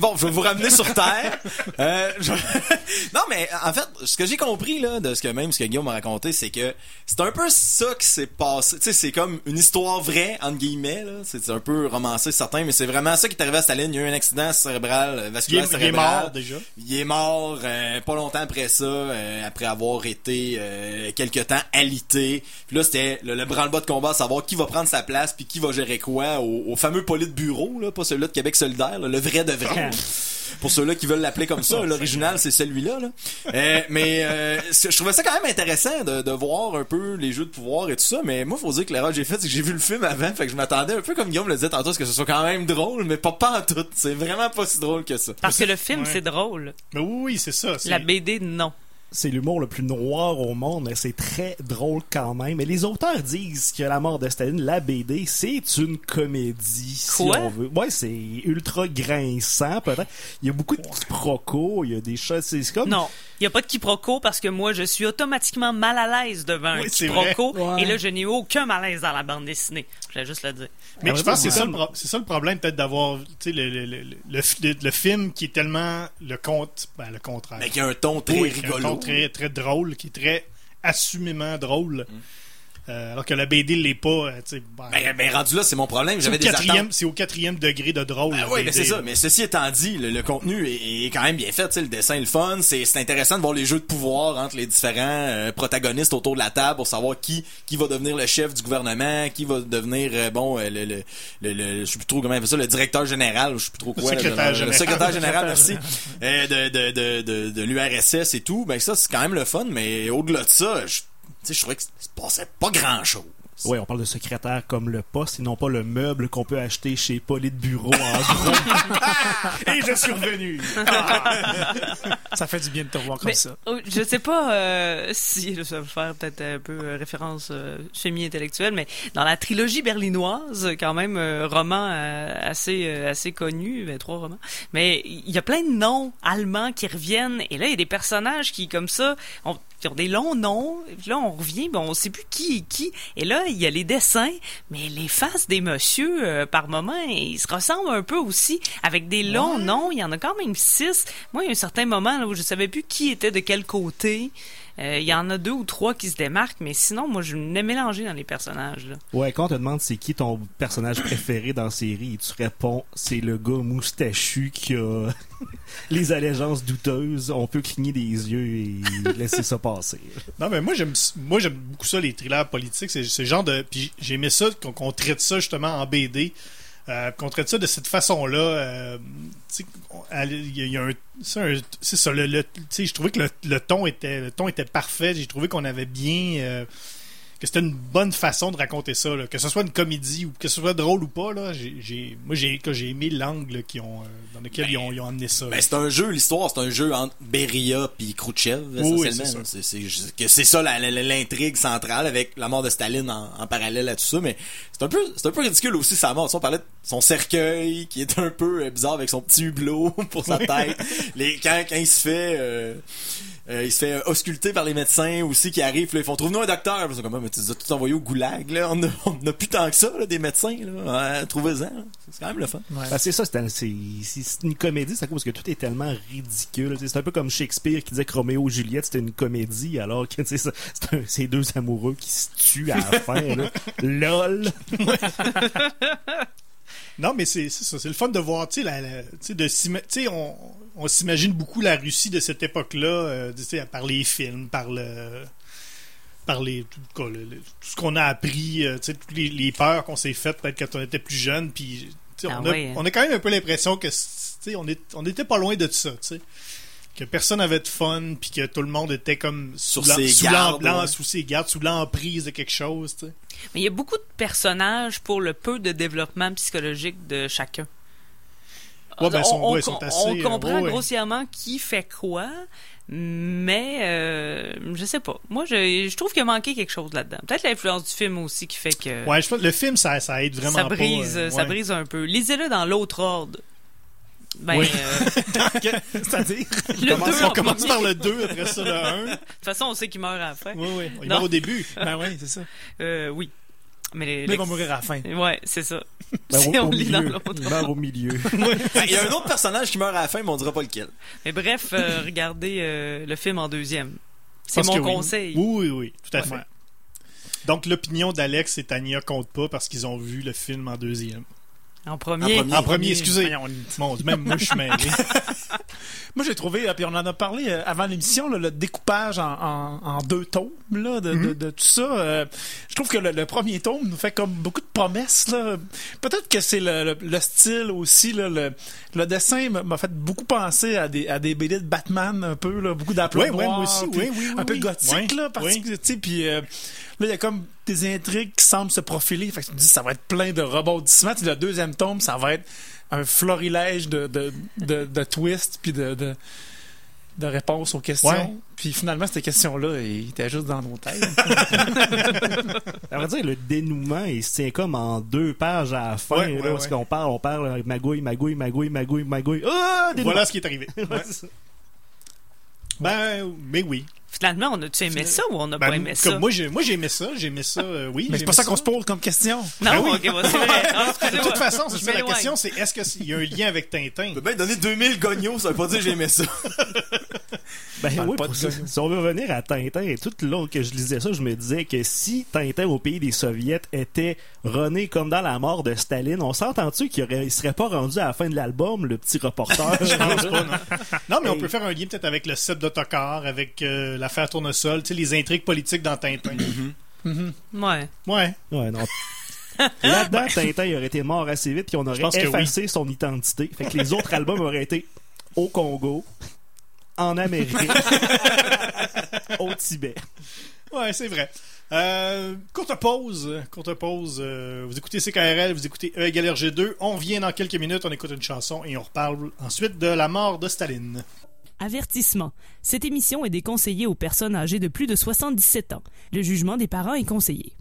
Speaker 3: Bon, je vais vous ramener sur Terre. Euh, je- non, mais en fait, ce que j'ai compris là, de ce que même ce que Guillaume m'a raconté, c'est que c'est un peu ça qui s'est passé. Tu sais, c'est comme une histoire vraie entre guillemets. là. C'est un peu romancé certain, mais c'est vraiment ça qui est arrivé à Staline. Il y a eu un accident cérébral, euh,
Speaker 2: Il est,
Speaker 3: vasculaire
Speaker 2: il est
Speaker 3: cérébral.
Speaker 2: mort déjà.
Speaker 3: Il est mort euh, pas longtemps après ça, euh, après avoir été euh, quelque temps alité. Puis là, c'était le, le branle-bas de combat à savoir qui va prendre sa place puis qui va gérer quoi au, au fameux politburo, là, pas celui-là de Québec solidaire, là, le vrai de vrai. pour ceux-là qui veulent l'appeler comme ça. L'original, c'est celui-là. Là. Euh, mais euh, je trouvais ça quand même intéressant de, de voir un peu les jeux de pouvoir et tout ça. Mais moi, faut dire que l'erreur que j'ai faite, c'est que j'ai vu le film avant, fait que je m'attendais un peu comme Guillaume le disait tantôt, que ce soit quand même drôle, mais pas pas en tout. C'est vraiment pas si drôle que ça.
Speaker 1: Parce que le film,
Speaker 2: Ouais.
Speaker 1: c'est drôle.
Speaker 2: Mais oui, oui, c'est ça.
Speaker 1: La BD, non.
Speaker 5: C'est l'humour le plus noir au monde, mais c'est très drôle quand même. Mais les auteurs disent que La mort de Staline, la BD, c'est une comédie, si
Speaker 1: Quoi?
Speaker 5: on veut. Ouais, c'est ultra grinçant, peut-être. Il y a beaucoup de quiproquos, il y a des choses, c'est comme...
Speaker 1: Non. Il n'y a pas de quiproquo parce que moi, je suis automatiquement mal à l'aise devant un
Speaker 2: Oui,
Speaker 1: quiproquo.
Speaker 5: Ouais.
Speaker 1: Et là, je n'ai aucun malaise dans la bande dessinée. Je voulais juste le dire.
Speaker 2: Mais
Speaker 5: Ah,
Speaker 2: je pense que c'est ça, le ça problème, peut-être, d'avoir le, le, le, le, le- le film qui est tellement le compte, ben, le contraire.
Speaker 3: Mais il y a un ton très
Speaker 2: Oui, qui a un ton très, très drôle, qui est très assumément drôle. Euh, alors que la BD l'est pas. euh, ben,
Speaker 3: Ben, ben, rendu là, c'est mon problème.
Speaker 2: c'est,
Speaker 3: J'avais
Speaker 2: au
Speaker 3: des
Speaker 2: c'est au quatrième degré de drôle. La
Speaker 3: oui, mais
Speaker 2: BD,
Speaker 3: c'est ça. Mais ceci étant dit, le, le contenu est, est quand même bien fait. tu sais, Le dessin est le fun. C'est intéressant de voir les jeux de pouvoir entre les différents euh, protagonistes autour de la table pour savoir qui qui va devenir le chef du gouvernement, qui va devenir euh, bon le, le, le, le- je sais plus trop comment on appelle ça, le directeur général, je sais plus trop quoi. là,
Speaker 2: secrétaire
Speaker 3: le
Speaker 2: général.
Speaker 3: secrétaire général, merci. de de de de, de l'URSS et tout. Ben ça c'est quand même le fun. Mais au-delà de ça, je, sais, je trouvais que se passait pas grand chose.
Speaker 5: Ouais, on parle de secrétaire comme le poste et non pas le meuble qu'on peut acheter chez Bureau en gros.
Speaker 2: Et je suis revenu.
Speaker 4: Ça fait du bien de te revoir comme
Speaker 1: Mais,
Speaker 4: ça.
Speaker 1: oh, je sais pas euh, si ça va faire peut-être un peu euh, référence euh, semi-intellectuelle, mais dans la trilogie berlinoise, quand même, euh, roman euh, assez euh, assez connu, ben, trois romans, mais il y a plein de noms allemands qui reviennent, et là, il y a des personnages qui, comme ça, ont, qui ont des longs noms, puis là, on revient, ben, on sait plus qui est qui, et là, il y a les dessins, mais les faces des messieurs, euh, par moment, ils se ressemblent un peu aussi, avec des longs noms, il y en a quand même six. Moi, il y a un certain moment là, où je savais plus qui était de quel côté. Euh, Il y en a deux ou trois qui se démarquent, mais sinon, moi, je n'ai mélangé dans les personnages. Là.
Speaker 5: Ouais, quand on te demande c'est qui ton personnage préféré dans la série, tu réponds c'est le gars moustachu qui a les allégeances douteuses. On peut cligner des yeux et laisser ça passer.
Speaker 2: Non, mais moi, j'aime, moi, j'aime beaucoup ça, les thrillers politiques. C'est, le genre de. Puis j'aimais ça, qu'on, qu'on traite ça justement en BD. Euh, qu'on traite ça de cette façon-là. euh, il y, a- un. C'est, ça, le, je trouvais que le, ton était, le ton était parfait. J'ai trouvé qu'on avait bien. Que c'était une bonne façon de raconter ça. là. Que ce soit une comédie ou que ce soit drôle ou pas, là, j'ai, moi, j'ai, j'ai aimé l'angle qui ont, euh, dans lequel ils, ont, ils ont amené ça.
Speaker 3: Ben, c'est un jeu, l'histoire, c'est un jeu entre Beria puis Khrouchtchev,
Speaker 2: Oui,
Speaker 3: essentiellement.
Speaker 2: c'est ça.
Speaker 3: c'est c'est- ça l'intrigue centrale avec la mort de Staline en, en parallèle à tout ça, mais c'est un peu c'est un peu ridicule aussi sa mort. Tu sais, On parlait de son cercueil qui est un peu euh, bizarre avec son petit hublot pour sa tête. Les quand, quand il se fait euh, euh, il se fait euh, ausculter par les médecins aussi qui arrivent, là, ils font trouve-nous un docteur. Puis C'est comme mais tu as tout envoyé au goulag là, on a, on a plus tant que ça là, des médecins là. Trouvez-en. C'est quand même le fun.
Speaker 5: Ben, c'est ça, c'est, un- c'est, c'est- c'est une comédie, c'est à cause que tout est tellement ridicule. C'est un peu comme Shakespeare qui disait que Roméo et Juliette c'était une comédie, alors que c'est un- c'est deux amoureux qui se tuent à la fin. Là. LOL!
Speaker 2: Non, mais c'est c'est ça. C'est le fun de voir, tu sais, de sais, on, on s'imagine beaucoup la Russie de cette époque-là, euh, tu sais, par les films, par le par les tout, quoi, le- le- tout ce qu'on a appris, euh, tu sais, toutes les, les peurs qu'on s'est faites peut-être quand on était plus jeune, puis
Speaker 1: Ah
Speaker 2: on, a,
Speaker 1: ouais,
Speaker 2: on a quand même un peu l'impression que c'est- tu sais, on est on était pas loin de ça, tu sais. Que personne avait de fun, puis que tout le monde était comme sous,
Speaker 3: ses
Speaker 2: sous
Speaker 3: gardes, ouais.
Speaker 2: sous ses gardes, sous l'emprise de quelque chose.
Speaker 1: Mais il y a beaucoup de personnages pour le peu de développement psychologique de chacun.
Speaker 2: Ouais, ben,
Speaker 1: on,
Speaker 2: sont-
Speaker 1: on
Speaker 2: ouais, ils sont
Speaker 1: com-
Speaker 2: assez,
Speaker 1: on comprend
Speaker 2: ouais,
Speaker 1: grossièrement qui fait quoi, mais euh, je sais pas. Moi, je, je trouve qu'il a manqué quelque chose là-dedans. Peut-être l'influence du film aussi qui fait que
Speaker 2: Ouais, je pense que le film, ça, ça aide vraiment
Speaker 1: ça
Speaker 2: pas,
Speaker 1: brise,
Speaker 2: euh,
Speaker 1: ça brise un peu. Lisez-le dans l'autre ordre. Ben,
Speaker 2: Oui.
Speaker 1: euh,
Speaker 5: C'est-à-dire?
Speaker 2: on
Speaker 1: en
Speaker 2: commence par le 2, après ça le 1.
Speaker 1: De toute façon, on sait qu'il meurt à la fin.
Speaker 2: Oui, oui. Il
Speaker 1: Non.
Speaker 2: meurt au début.
Speaker 4: Ben oui, c'est ça.
Speaker 1: Euh, oui. Mais, les-
Speaker 4: Mais il va mourir à la fin.
Speaker 1: Ouais, c'est ça.
Speaker 5: Ben,
Speaker 1: Si
Speaker 5: au,
Speaker 1: on
Speaker 5: au
Speaker 1: lit dans
Speaker 5: milieu.
Speaker 1: l'autre
Speaker 5: Il meurt au milieu.
Speaker 3: Il y a un autre personnage qui meurt à la fin, mais on dira pas lequel.
Speaker 1: Mais bref, euh, regardez euh, le film en deuxième. C'est mon conseil.
Speaker 2: Oui, oui, oui. Tout à
Speaker 1: Ouais.
Speaker 2: fait. Donc, l'opinion d'Alex et Tania compte pas parce qu'ils ont vu le film en deuxième.
Speaker 1: En premier.
Speaker 3: En premier.
Speaker 2: En premier, excusez. Dieu, même moi, je suis mêlé.
Speaker 4: Moi, j'ai trouvé, euh, puis on en a parlé euh, avant l'émission, le découpage en, en- en deux tomes là, de, de- de tout ça. euh, je trouve que le, le premier tome nous fait comme beaucoup de promesses. Peut-être que c'est le, le- le style aussi. Là, le, dessin m'a fait beaucoup penser à des, à des BD de Batman un peu, là, beaucoup puis
Speaker 2: oui, oui, oui,
Speaker 4: un peu gothique, là, parce que, tu sais, puis euh, là, il y a comme des intrigues qui semblent se profiler. Fait que tu te dis, ça va être plein de rebondissements. Le deuxième tome, ça va être un florilège de, de, de, de twists puis de, de, de réponses aux questions.
Speaker 2: Ouais.
Speaker 4: Puis finalement, ces questions-là, ils étaient juste dans nos têtes.
Speaker 5: À vrai dire, le dénouement, il se tient comme en deux pages à la fin.
Speaker 2: Ouais,
Speaker 5: là,
Speaker 2: ouais,
Speaker 5: parce
Speaker 2: ouais.
Speaker 5: qu'on parle, on parle magouille, magouille, magouille, magouille, magouille. Ah,
Speaker 2: voilà ce qui est arrivé. Ouais. Ben, mais oui.
Speaker 1: Finalement, on a-tu aimé ça ou on n'a
Speaker 2: Ben,
Speaker 1: pas aimé
Speaker 2: comme
Speaker 1: ça?
Speaker 2: moi, j'ai, moi, j'ai aimé ça. J'ai aimé ça, euh, oui.
Speaker 4: Mais
Speaker 2: j'ai
Speaker 4: c'est pas
Speaker 2: aimé
Speaker 4: ça qu'on se pose comme question.
Speaker 1: Non,
Speaker 2: Ben oui.
Speaker 1: ok, bon, c'est vrai. Ah,
Speaker 2: De toute façon, c'est
Speaker 1: Je
Speaker 2: ça la question, c'est est-ce qu'il y a un lien avec Tintin?
Speaker 3: On peut bien donner 2000 gognos, ça veut pas dire que j'aimais ça.
Speaker 5: Ben oui,
Speaker 4: pas
Speaker 5: pour
Speaker 4: de
Speaker 5: ça. Si on veut revenir à Tintin, et tout le long que je lisais ça, je me disais que si Tintin au pays des soviets était rené comme dans la mort de Staline, on s'entend-tu qu'il aurait, il serait pas rendu à la fin de l'album, le petit reporter?
Speaker 2: Je pense pas, non. Non, mais on peut faire un lien peut-être avec le set d'autocar, avec euh, l'affaire Tournesol, tu sais, les intrigues politiques dans Tintin.
Speaker 1: Ouais.
Speaker 2: Ouais.
Speaker 5: Ouais, non. Là-dedans, Tintin il aurait été mort assez vite, puis on aurait effacé son identité. Fait que les autres albums auraient été au Congo, en Amérique, au Tibet.
Speaker 2: Ouais, c'est vrai. Euh, courte pause. Courte pause. euh, vous écoutez CKRL, vous écoutez E égale RG2. On vient dans quelques minutes, on écoute une chanson et on reparle ensuite de la mort de Staline.
Speaker 6: Avertissement. Cette émission est déconseillée aux personnes âgées de plus de 77 ans. Le jugement des parents est conseillé.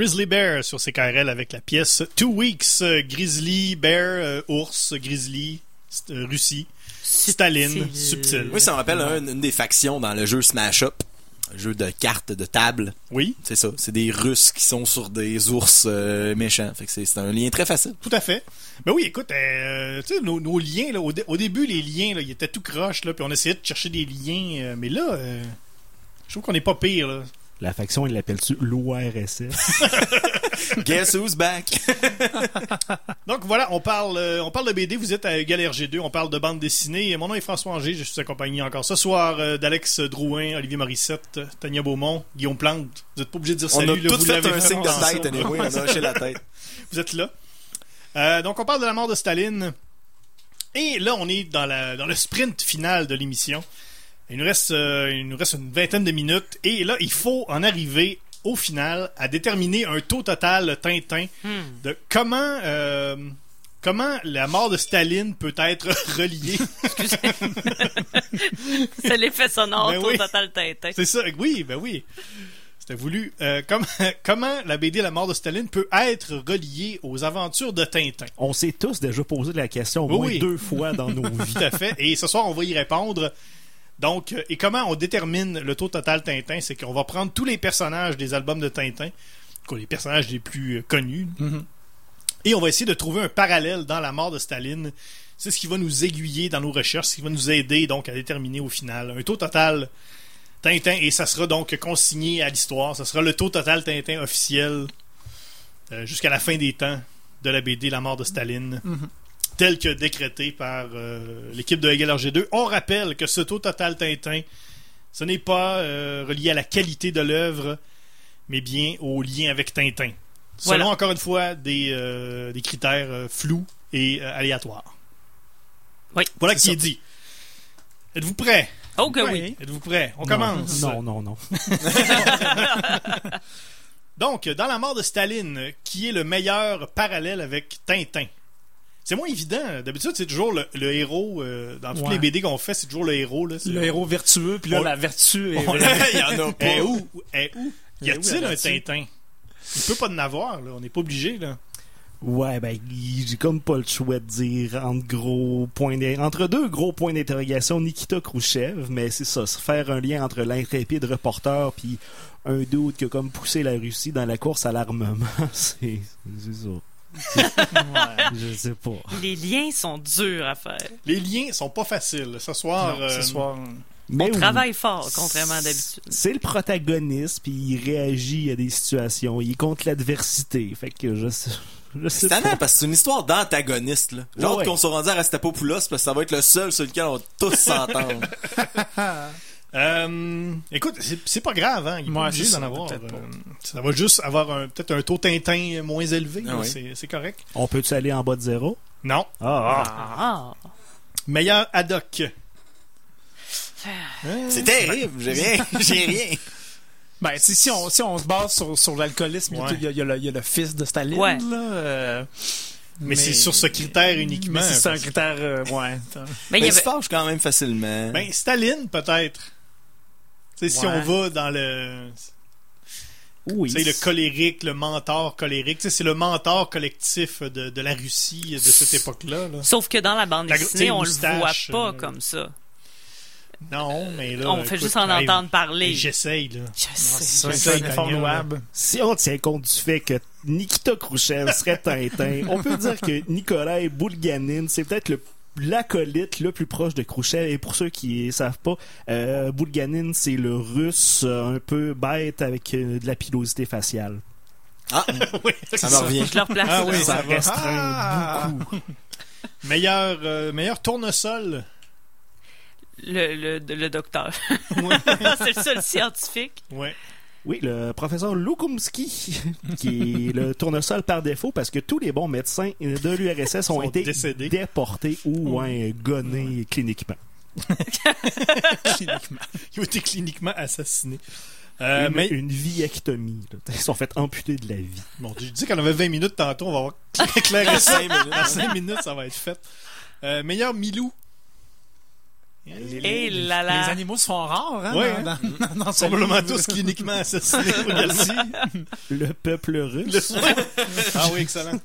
Speaker 2: Grizzly Bear sur CKRL avec la pièce Two Weeks. euh, Grizzly Bear, euh, ours, Grizzly, euh, Russie, Staline, subtil.
Speaker 3: Oui, ça me rappelle un- une des factions dans le jeu Smash Up. Un jeu de cartes de table.
Speaker 2: Oui,
Speaker 3: C'est ça. C'est des Russes qui sont sur des ours euh, méchants. Fait que c'est un lien très facile.
Speaker 2: tout à fait. Ben oui, écoute, euh, tu sais, nos, nos liens, là, au, dé- au début, les liens, là, ils étaient tout croches, là, puis on essayait de chercher des liens, euh, mais là, euh, je trouve qu'on n'est pas pire, là.
Speaker 5: La faction, il l'appelle-tu l'ORSS?
Speaker 3: Guess who's back?
Speaker 2: Donc voilà, on parle, euh, on parle de BD, vous êtes à Galère G2, on parle de bande dessinée. Mon nom est François Angers, je suis accompagné encore ce soir euh, d'Alex Drouin, Olivier Morissette, Tania Beaumont, Guillaume Plante. Vous n'êtes pas obligé de dire
Speaker 3: On
Speaker 2: salut,
Speaker 3: a
Speaker 2: là,
Speaker 3: tout
Speaker 2: vous
Speaker 3: fait un signe de tête, anyway. On a hoché la tête.
Speaker 2: Vous êtes là. Euh, donc on parle de la mort de Staline. Et là, on est dans, la, dans le sprint final de l'émission. Il nous, reste, euh, il nous reste une vingtaine de minutes. Et là, il faut en arriver au final à déterminer un taux total Tintin de comment, euh, comment la mort de Staline peut être reliée.
Speaker 1: C'est l'effet sonore
Speaker 2: Ben
Speaker 1: au
Speaker 2: oui.
Speaker 1: total Tintin.
Speaker 2: C'est ça, oui, ben oui. C'était voulu. Euh, comme- comment la BD La mort de Staline peut être reliée aux aventures de Tintin?
Speaker 5: On s'est tous déjà posé la question au moins
Speaker 2: oui.
Speaker 5: deux fois dans nos vies.
Speaker 2: Tout à fait. Et ce soir, on va y répondre. Donc, euh, et comment on détermine le taux total Tintin? C'est qu'on va prendre tous les personnages des albums de Tintin, les personnages les plus euh, connus,
Speaker 4: Mhm.
Speaker 2: et on va essayer de trouver un parallèle dans la mort de Staline. C'est ce qui va nous aiguiller dans nos recherches, ce qui va nous aider donc à déterminer au final un taux total Tintin, et ça sera donc consigné à l'histoire. Ça sera le taux total Tintin officiel euh, jusqu'à la fin des temps de la BD La mort de Staline
Speaker 4: Mhm.
Speaker 2: Tel que décrété par euh, l'équipe de Hegel RG2. On rappelle que ce taux total Tintin, ce n'est pas euh, relié à la qualité de l'œuvre, mais bien au lien avec Tintin. Selon,
Speaker 1: Voilà.
Speaker 2: encore une fois, des, euh, des critères euh, flous et euh, aléatoires.
Speaker 1: Oui,
Speaker 2: Voilà qui est dit. Êtes-vous prêts?
Speaker 1: Oh que oui.
Speaker 2: Êtes-vous prêts? On commence.
Speaker 5: Non, non, non.
Speaker 2: Donc, dans la mort de Staline, qui est le meilleur parallèle avec Tintin? C'est moins évident. D'habitude, c'est toujours le, le héros. euh, dans toutes
Speaker 4: Ouais.
Speaker 2: les BD qu'on fait, c'est toujours le héros. Là,
Speaker 4: Le héros vertueux, puis là,
Speaker 2: On-
Speaker 4: la vertu est...
Speaker 3: Il y en a pas.
Speaker 2: Eh où? Eh où? Y
Speaker 4: Eh où,
Speaker 2: a-t-il un? Tintin? Il peut pas en avoir, là. On n'est pas obligé, là.
Speaker 5: Ouais, ben, j'ai comme pas le choix de dire entre gros points entre deux gros points d'interrogation Nikita Khrouchtchev, mais c'est ça, se faire un lien entre l'intrépide reporter puis un doute qui a comme poussé la Russie dans la course à l'armement, c'est c'est ça. Je sais pas.
Speaker 1: Les liens sont durs à faire.
Speaker 2: Les liens sont pas faciles. Ce soir,
Speaker 4: Non,
Speaker 2: euh,
Speaker 4: ce soir...
Speaker 5: Mais
Speaker 1: On
Speaker 5: oui,
Speaker 1: travaille fort, contrairement à d'habitude.
Speaker 5: C'est le protagoniste puis il réagit à des situations, il est contre l'adversité, fait que je sais, je sais
Speaker 3: C'est parce que c'est une histoire d'antagoniste. là. Genre
Speaker 5: Ouais.
Speaker 3: qu'on soit rendu à Rastapopoulos parce que ça va être le seul sur lequel on va tous s'entendre.
Speaker 2: euh, écoute, c'est pas grave, hein. Il
Speaker 4: Ouais,
Speaker 2: d'en
Speaker 4: ça,
Speaker 2: avoir. euh, ça va juste avoir un- peut-être un taux Tintin moins élevé.
Speaker 3: Ah oui.
Speaker 2: C'est correct.
Speaker 5: On peut-tu aller en bas de zéro?
Speaker 2: Non.
Speaker 5: Ah,
Speaker 1: Ah.
Speaker 2: Meilleur ad hoc.
Speaker 3: C'est terrible. J'ai rien. J'ai rien.
Speaker 4: Ben, si on, si on se base sur, sur l'alcoolisme, il y a
Speaker 2: Ouais.
Speaker 4: tout- il y, a- il y a le- il y a le fils de Staline,
Speaker 1: Ouais.
Speaker 4: là. euh,
Speaker 2: Mais, c'est sur ce critère uniquement.
Speaker 4: Mais c'est un critère, euh, ouais.
Speaker 1: Il y
Speaker 3: Mais il
Speaker 1: avait...
Speaker 3: se fâche quand même facilement.
Speaker 2: Ben, Staline, peut-être. Sais, si on va dans le.
Speaker 5: oui.
Speaker 2: Sais, le colérique, le mentor colérique. C'est le mentor collectif de, de la Russie de cette époque-là. là.
Speaker 1: Sauf que dans la bande
Speaker 2: La-
Speaker 1: dessinée, on le voit pas
Speaker 2: euh,
Speaker 1: comme ça.
Speaker 2: Non, mais là.
Speaker 1: on fait
Speaker 2: écoute,
Speaker 1: juste en
Speaker 2: hey,
Speaker 1: entendre parler.
Speaker 2: J'essaye, là.
Speaker 1: Je
Speaker 4: C'est c'est louable.
Speaker 5: Si on tient compte du fait que Nikita Khrouchtchev serait Tintin, on peut dire que Nikolai Bulganin, c'est peut-être le l'acolyte le plus proche de Khrouchtchev. Et pour ceux qui ne savent pas, euh, Bulganin, c'est le russe euh, un peu bête avec euh, de la pilosité faciale.
Speaker 3: Ah,
Speaker 2: Oui,
Speaker 3: ça me revient.
Speaker 1: Je le replace.
Speaker 2: Ah oui, ça
Speaker 5: Ça restreint
Speaker 2: Ah!
Speaker 5: beaucoup.
Speaker 2: Meilleur, euh, meilleur tournesol.
Speaker 1: Le, le, le docteur. c'est le seul scientifique.
Speaker 2: Ouais.
Speaker 5: Oui, le professeur Lukumski, qui est le tournesol par défaut, parce que tous les bons médecins de l'URSS ont
Speaker 2: Sont
Speaker 5: été
Speaker 2: décédés.
Speaker 5: déportés ou ouais, gonnés cliniquement.
Speaker 2: Ils ont été cliniquement assassinés. Euh,
Speaker 5: une,
Speaker 2: mais,
Speaker 5: une viectomie. là. Ils sont fait amputer de la vie.
Speaker 2: bon, je dis qu'on avait 20 minutes tantôt, on va voir clair
Speaker 3: Cinq minutes.
Speaker 2: Dans 5 minutes, ça va être fait. Euh, meilleur Milou.
Speaker 1: Et là là.
Speaker 4: Les animaux se font rares, hein?
Speaker 2: Ouais,
Speaker 4: dans, dans, dans ce
Speaker 2: Probablement tous cliniquement assassinés.
Speaker 5: Le peuple russe.
Speaker 2: Ah oui, excellent.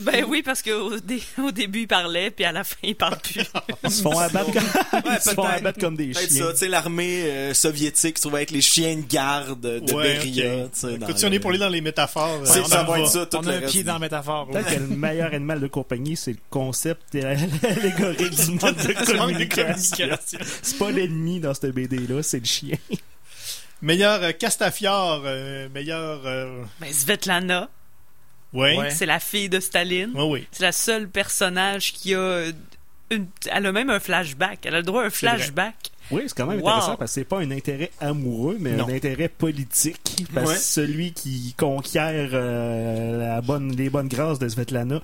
Speaker 1: Ben oui, parce qu'au dé- au début, il parlait, puis à la fin, il parle plus.
Speaker 5: Ils se font abattre comme, ils se font abattre comme des chiens.
Speaker 3: ça, tu sais, l'armée euh, soviétique se trouvait avec les chiens de garde de
Speaker 2: Ouais,
Speaker 3: Beria,
Speaker 2: ok.
Speaker 3: tu sais. dans
Speaker 2: Écoute, si on
Speaker 3: le-
Speaker 2: est pour aller dans les métaphores,
Speaker 3: C'est-
Speaker 2: euh, on
Speaker 3: ça va être ça, tout
Speaker 4: On
Speaker 3: le
Speaker 4: a un pied dans la métaphore.
Speaker 5: Peut-être que le meilleur animal de compagnie, c'est le concept et l'allégorie du manque de communication. C'est pas l'ennemi dans cette BD-là, c'est le chien.
Speaker 2: Meilleur euh, Castafiore, euh, meilleur... euh,
Speaker 1: Ben, Svetlana,
Speaker 2: Ouais.
Speaker 4: Ouais.
Speaker 1: c'est la fille de Staline.
Speaker 2: Ouais, oui.
Speaker 1: C'est la seule personnage qui a une... Elle a même un flashback. Elle a le droit à un flashback.
Speaker 5: Oui, c'est quand même
Speaker 1: Wow.
Speaker 5: intéressant parce que c'est pas un intérêt amoureux, mais
Speaker 2: Non.
Speaker 5: un intérêt politique. Parce
Speaker 3: Ouais.
Speaker 5: que celui qui conquiert euh, la bonne, les bonnes grâces de Svetlana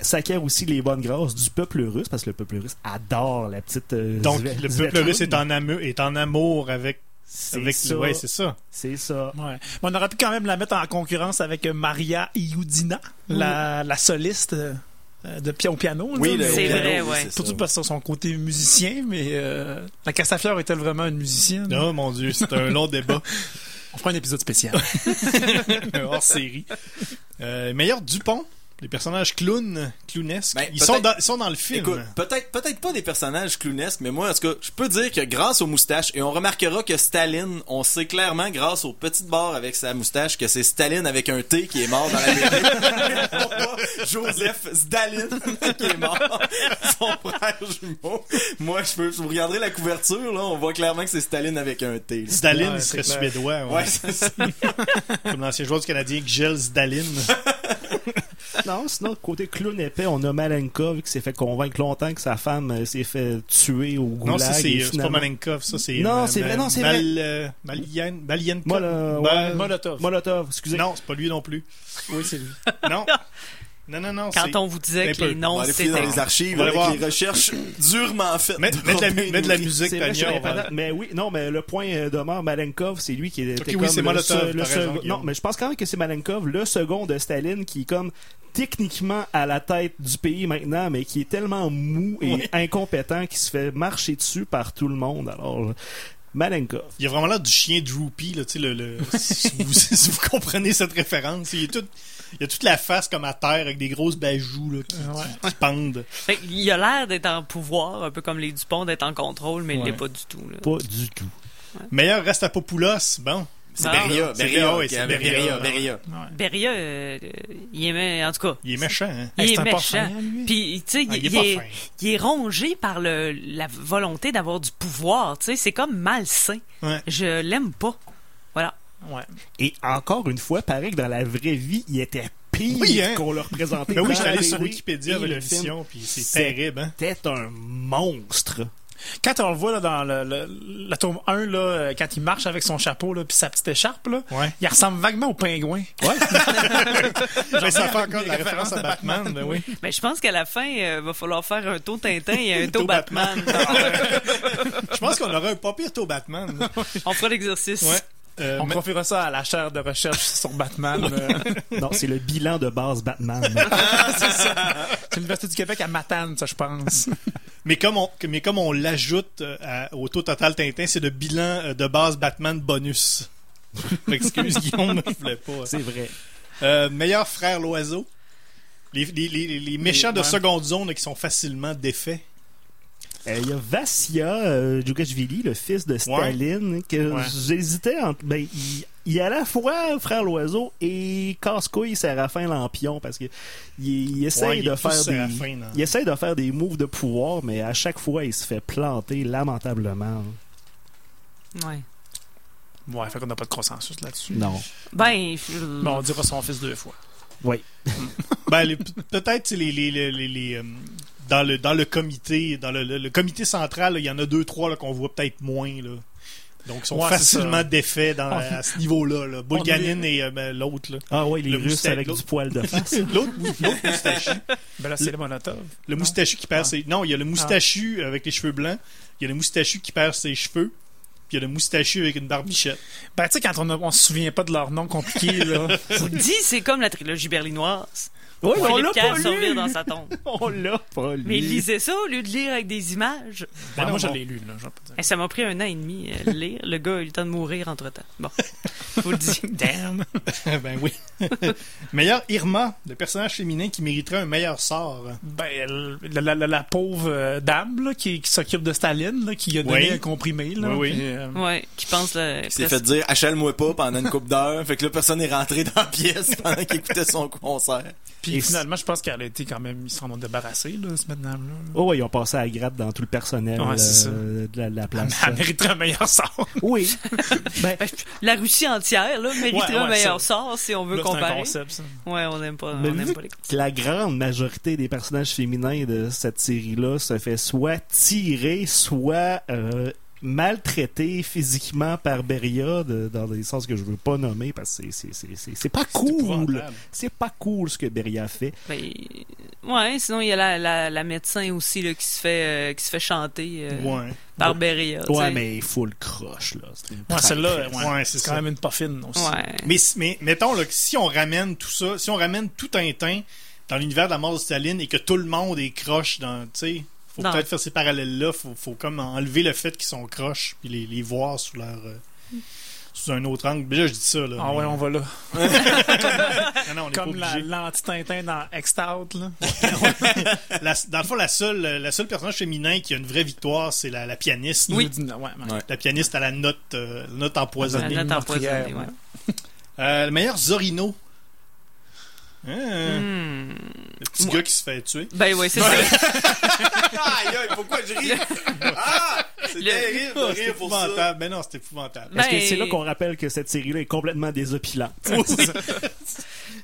Speaker 5: s'acquiert aussi les bonnes grâces du peuple russe parce que le peuple russe adore la petite. euh,
Speaker 2: Donc, le peuple
Speaker 5: Svetlana.
Speaker 2: russe est en, amour, est en amour avec...
Speaker 5: C'est
Speaker 2: avec
Speaker 5: ça.
Speaker 2: Ouais, c'est ça.
Speaker 5: C'est ça.
Speaker 4: Ouais. Mais on aurait pu quand même la mettre en concurrence avec euh, Maria Iudina, la, la soliste euh, de pi- au piano. là,
Speaker 3: Oui,
Speaker 1: C'est vrai,
Speaker 3: oui,
Speaker 1: ouais.
Speaker 3: c'est
Speaker 4: Surtout parce que son côté musicien, mais euh, la Castafiore est-elle vraiment une musicienne?
Speaker 2: Oh mon Dieu, c'est un long débat.
Speaker 4: On fera un épisode spécial.
Speaker 2: hors série. Euh, meilleur Dupont, les personnages clowns, clownesques.
Speaker 3: Ben,
Speaker 2: ils,
Speaker 3: peut-être-
Speaker 2: sont dans, ils sont dans le film.
Speaker 3: Écoute, peut-être peut-être pas des personnages clownesques, mais moi, en tout cas, je peux dire que grâce aux moustaches, et on remarquera que Staline, on sait clairement grâce aux petites barres avec sa moustache que c'est Staline avec un T qui est mort dans la pas Joseph Staline qui est mort. Son frère jumeau. Moi, je peux, vous regarderez la couverture, là, on voit clairement que c'est Staline avec un T. là.
Speaker 2: Stalin,
Speaker 4: Ouais,
Speaker 2: il serait
Speaker 4: clair.
Speaker 2: suédois. ouais.
Speaker 3: Ouais, c'est ça.
Speaker 2: Comme l'ancien joueur du Canadien, Gel Stalin.
Speaker 5: Non, sinon, côté clown épais, on a Malenkov qui s'est fait convaincre longtemps que sa femme euh, s'est fait tuer au goulag.
Speaker 2: Non, ça, c'est pas Malenkov, ça, c'est.
Speaker 5: Non,
Speaker 2: euh,
Speaker 5: c'est vrai, non, c'est vrai.
Speaker 2: euh, Malien-
Speaker 5: ouais,
Speaker 2: Ben,
Speaker 4: Molotov.
Speaker 5: Molotov, excusez.
Speaker 2: Non, c'est pas lui non plus.
Speaker 4: Oui, c'est lui.
Speaker 2: Non. Non, non, non.
Speaker 1: Quand on vous disait que
Speaker 2: peu.
Speaker 1: les
Speaker 3: On
Speaker 1: noms,
Speaker 3: va aller fouiller dans
Speaker 1: c'était...
Speaker 3: les archives
Speaker 2: On va aller
Speaker 3: avec
Speaker 2: voir.
Speaker 3: les recherches durement faites.
Speaker 2: Mettre
Speaker 3: de
Speaker 2: mettre de la, mettre de la musique,
Speaker 5: pas. Mais oui, non, mais le point euh, demeure, Malenkov, c'est lui qui était
Speaker 2: Ok, oui,
Speaker 5: comme
Speaker 2: c'est
Speaker 5: le
Speaker 2: Molotov,
Speaker 5: le
Speaker 2: raison, Guillaume.
Speaker 5: Non, mais je pense quand même que c'est Malenkov, le second de Staline, qui est comme techniquement à la tête du pays maintenant, mais qui est tellement mou et
Speaker 2: Oui.
Speaker 5: incompétent qu'il se fait marcher dessus par tout le monde. Alors, Malenkov.
Speaker 2: Il y a vraiment l'air du chien Droopy, là, tu sais, le, le- si, vous, si vous comprenez cette référence. Il, est tout, il a toute la face comme à terre avec des grosses bajoux là, qui,
Speaker 4: Ouais.
Speaker 2: qui- qui pendent.
Speaker 1: Fait qu'il a l'air d'être en pouvoir, un peu comme les Dupont, d'être en contrôle, mais il l'est pas du tout. Là.
Speaker 5: Pas du tout.
Speaker 2: Meilleur reste à Popoulos, bon.
Speaker 3: C'est
Speaker 1: Ah,
Speaker 3: Beria,
Speaker 2: c'est
Speaker 3: Beria,
Speaker 2: Beria, Beria.
Speaker 3: Beria. Beria,
Speaker 1: euh, il est... mé- En tout cas,
Speaker 2: Il est méchant, hein?
Speaker 1: il
Speaker 4: Hey,
Speaker 1: est méchant.
Speaker 4: lui?
Speaker 1: Puis, tu sais,
Speaker 2: Ah,
Speaker 1: il,
Speaker 2: il
Speaker 1: il il est rongé par le, la volonté d'avoir du pouvoir. Tu sais, c'est comme malsain.
Speaker 2: Ouais.
Speaker 1: Je l'aime pas.
Speaker 4: Ouais.
Speaker 5: Et encore une fois, pareil que dans la vraie vie, il était pire
Speaker 2: Oui, hein?
Speaker 5: qu'on le représentait.
Speaker 2: Ben oui, suis allé sur Wikipédia avec
Speaker 5: le film.
Speaker 2: puis c'est terrible, hein?
Speaker 5: C'était un monstre.
Speaker 4: Quand on le voit là, dans le, le- la tome 1, là, euh, quand il marche avec son chapeau là, puis sa petite écharpe, là,
Speaker 2: Ouais.
Speaker 4: il ressemble vaguement au pingouin.
Speaker 2: Ouais. Mais ça fait encore de la référence à
Speaker 4: références à
Speaker 2: Batman, ben oui.
Speaker 1: Mais je pense qu'à la fin, il va falloir faire un taux Tintin et un taux Batman.
Speaker 2: Je pense qu'on aurait un pas pire taux Batman.
Speaker 1: On fera l'exercice.
Speaker 2: Ouais. Euh,
Speaker 4: On
Speaker 2: mais-
Speaker 4: confiera ça à la chaire de recherche sur Batman. euh,
Speaker 5: Non, c'est le bilan de base Batman.
Speaker 4: c'est l'Université du Québec à Matane, ça, je pense.
Speaker 2: Mais comme on, mais comme on l'ajoute euh, au taux total Tintin, c'est le bilan de base Batman bonus. Excuse Guillaume, je voulais pas.
Speaker 5: c'est vrai.
Speaker 2: Euh, meilleur frère l'oiseau. Les, les, les, les méchants de
Speaker 4: ouais.
Speaker 2: seconde zone qui sont facilement défaits.
Speaker 5: Euh, Il y a Vassia euh, Djougashvili, le fils de Staline, que
Speaker 4: Ouais.
Speaker 5: j'hésitais entre. Ben, il, il est à la fois frère l'oiseau et casse-couille Séraphin Lampion parce que il, il essaye
Speaker 2: Ouais, il est
Speaker 5: de faire des.
Speaker 2: Séraphin, là.
Speaker 5: Il essaye de faire des moves de pouvoir, mais à chaque fois, il se fait planter lamentablement.
Speaker 1: Ouais.
Speaker 4: Ouais, fait qu'on n'a pas de consensus là-dessus.
Speaker 5: Non.
Speaker 1: Ben, je-
Speaker 4: Bon, on dira son fils deux fois.
Speaker 5: Oui.
Speaker 2: Ben, les- peut-être c'est les, les, les, les- les, euh, dans le dans le comité dans le, le- le comité central il y en a deux trois là, qu'on voit peut-être moins là. Donc ils sont
Speaker 4: Ouais,
Speaker 2: facilement défaits dans, à ce niveau-là. Là. Bulganin
Speaker 4: est-
Speaker 2: et euh, ben, l'autre.
Speaker 5: Ah oui, les
Speaker 2: Le
Speaker 5: Russes avec du poil de face.
Speaker 2: L'autre l'autre moustachu.
Speaker 4: Ben là, c'est le Molotov.
Speaker 2: Le
Speaker 4: Non?
Speaker 2: moustachu qui perd
Speaker 4: Ah.
Speaker 2: ses non, il y a le moustachu avec les cheveux blancs, il y a le moustachu qui perd ses cheveux, puis il y a le moustachu avec une barbichette.
Speaker 4: Ben, tu sais, quand on, a- on se souvient pas de leur nom compliqué, là.
Speaker 1: je vous le dis, c'est comme la trilogie berlinoise.
Speaker 5: Oui, on l'a pas lu.
Speaker 1: dans sa tombe.
Speaker 5: On l'a pas lu.
Speaker 1: Mais lisez ça au lieu de lire avec des images.
Speaker 4: Ben,
Speaker 2: non,
Speaker 4: moi, je
Speaker 2: bon.
Speaker 4: l'ai lu, là. je vais pas dire.
Speaker 1: Et ça m'a pris un an et demi à le lire. Le gars a eu le temps de mourir entre-temps. Bon, je vous le dis.
Speaker 4: Damn.
Speaker 2: ben oui. meilleur Irma, le personnage féminin qui mériterait un meilleur sort.
Speaker 4: Ben, la, la- la- la pauvre euh, dame là, qui, qui s'occupe de Staline, là, qui a donné
Speaker 2: Oui.
Speaker 4: un comprimé. Là,
Speaker 2: Oui, oui.
Speaker 4: puis, euh,
Speaker 1: Ouais, qui pense le.
Speaker 3: Il s'est fait dire achèle-moi pas pendant une couple d'heures. Fait que là, personne n'est rentré dans la pièce pendant qu'il écoutait son concert.
Speaker 4: Puis
Speaker 5: Et
Speaker 4: finalement, je pense qu'elle a été quand même. Ils s'en ont débarrassés, là, cette madame-là.
Speaker 5: Oh, ouais, ils ont passé à la gratte dans tout le personnel
Speaker 4: Ouais,
Speaker 5: euh, de la, de la place.
Speaker 4: Elle mériterait un meilleur sort.
Speaker 5: Oui. ben,
Speaker 1: La Russie entière, là, mériterait
Speaker 4: Ouais,
Speaker 1: un meilleur
Speaker 4: ça.
Speaker 1: sort si on veut
Speaker 4: Là, c'est un
Speaker 1: comparer.
Speaker 4: concept, ça.
Speaker 1: Ouais, on n'aime pas,
Speaker 5: Mais
Speaker 1: on pas les
Speaker 5: que la grande majorité des personnages féminins de cette série-là se fait soit tirer, soit euh, maltraiter physiquement par Beria de- dans des sens que je veux pas nommer parce que c'est- c'est- c'est c'est- c'est pas cool. C'est pas cool ce que Beria fait.
Speaker 1: Ben, ouais, sinon il y a la, la, la médecin aussi là, qui se fait euh, qui se fait chanter euh,
Speaker 2: Ouais.
Speaker 1: par Beria.
Speaker 5: Ouais, mais full croche là.
Speaker 4: Ouais, celle-là, ouais,
Speaker 2: Ouais,
Speaker 4: c'est
Speaker 2: c'est
Speaker 4: quand même une poffine aussi.
Speaker 1: Ouais.
Speaker 2: Mais, mais mettons là, que si on ramène tout ça, si on ramène tout un teint dans l'univers de la mort de Staline et que tout le monde est croche dans, tu sais, faut peut-être faire ces parallèles-là, faut, faut comme enlever le fait qu'ils sont croches puis les, les voir sous leur euh, sous un autre angle. Déjà je dis ça là.
Speaker 4: Ah
Speaker 2: mais-
Speaker 4: ouais, on va là.
Speaker 2: Non, non, on est
Speaker 4: Comme la- l'anti-Tintin dans là.
Speaker 2: La- dans le fond, la seule, la seule personnage féminin qui a une vraie victoire, c'est la, la pianiste.
Speaker 4: Oui. Ouais, ouais.
Speaker 3: Ouais.
Speaker 2: La pianiste à la note, euh, note
Speaker 1: La
Speaker 2: empoisonnée.
Speaker 1: note
Speaker 4: meurtrière,
Speaker 1: empoisonnée, ouais.
Speaker 2: Euh, le meilleur Zorino.
Speaker 1: Hmm.
Speaker 2: Le petit
Speaker 1: Moi-
Speaker 2: gars qui se fait tuer.
Speaker 1: Ben ouais, c'est ça.
Speaker 3: Aïe, aïe, pourquoi je ris? Ah! C'est
Speaker 1: Le-
Speaker 3: terrible de
Speaker 2: c'est
Speaker 3: rire pour ça.
Speaker 2: épouvantable. Ben non, c'est épouvantable.
Speaker 5: Parce que
Speaker 1: Ben-
Speaker 5: c'est là qu'on rappelle que cette série-là est complètement désopilante.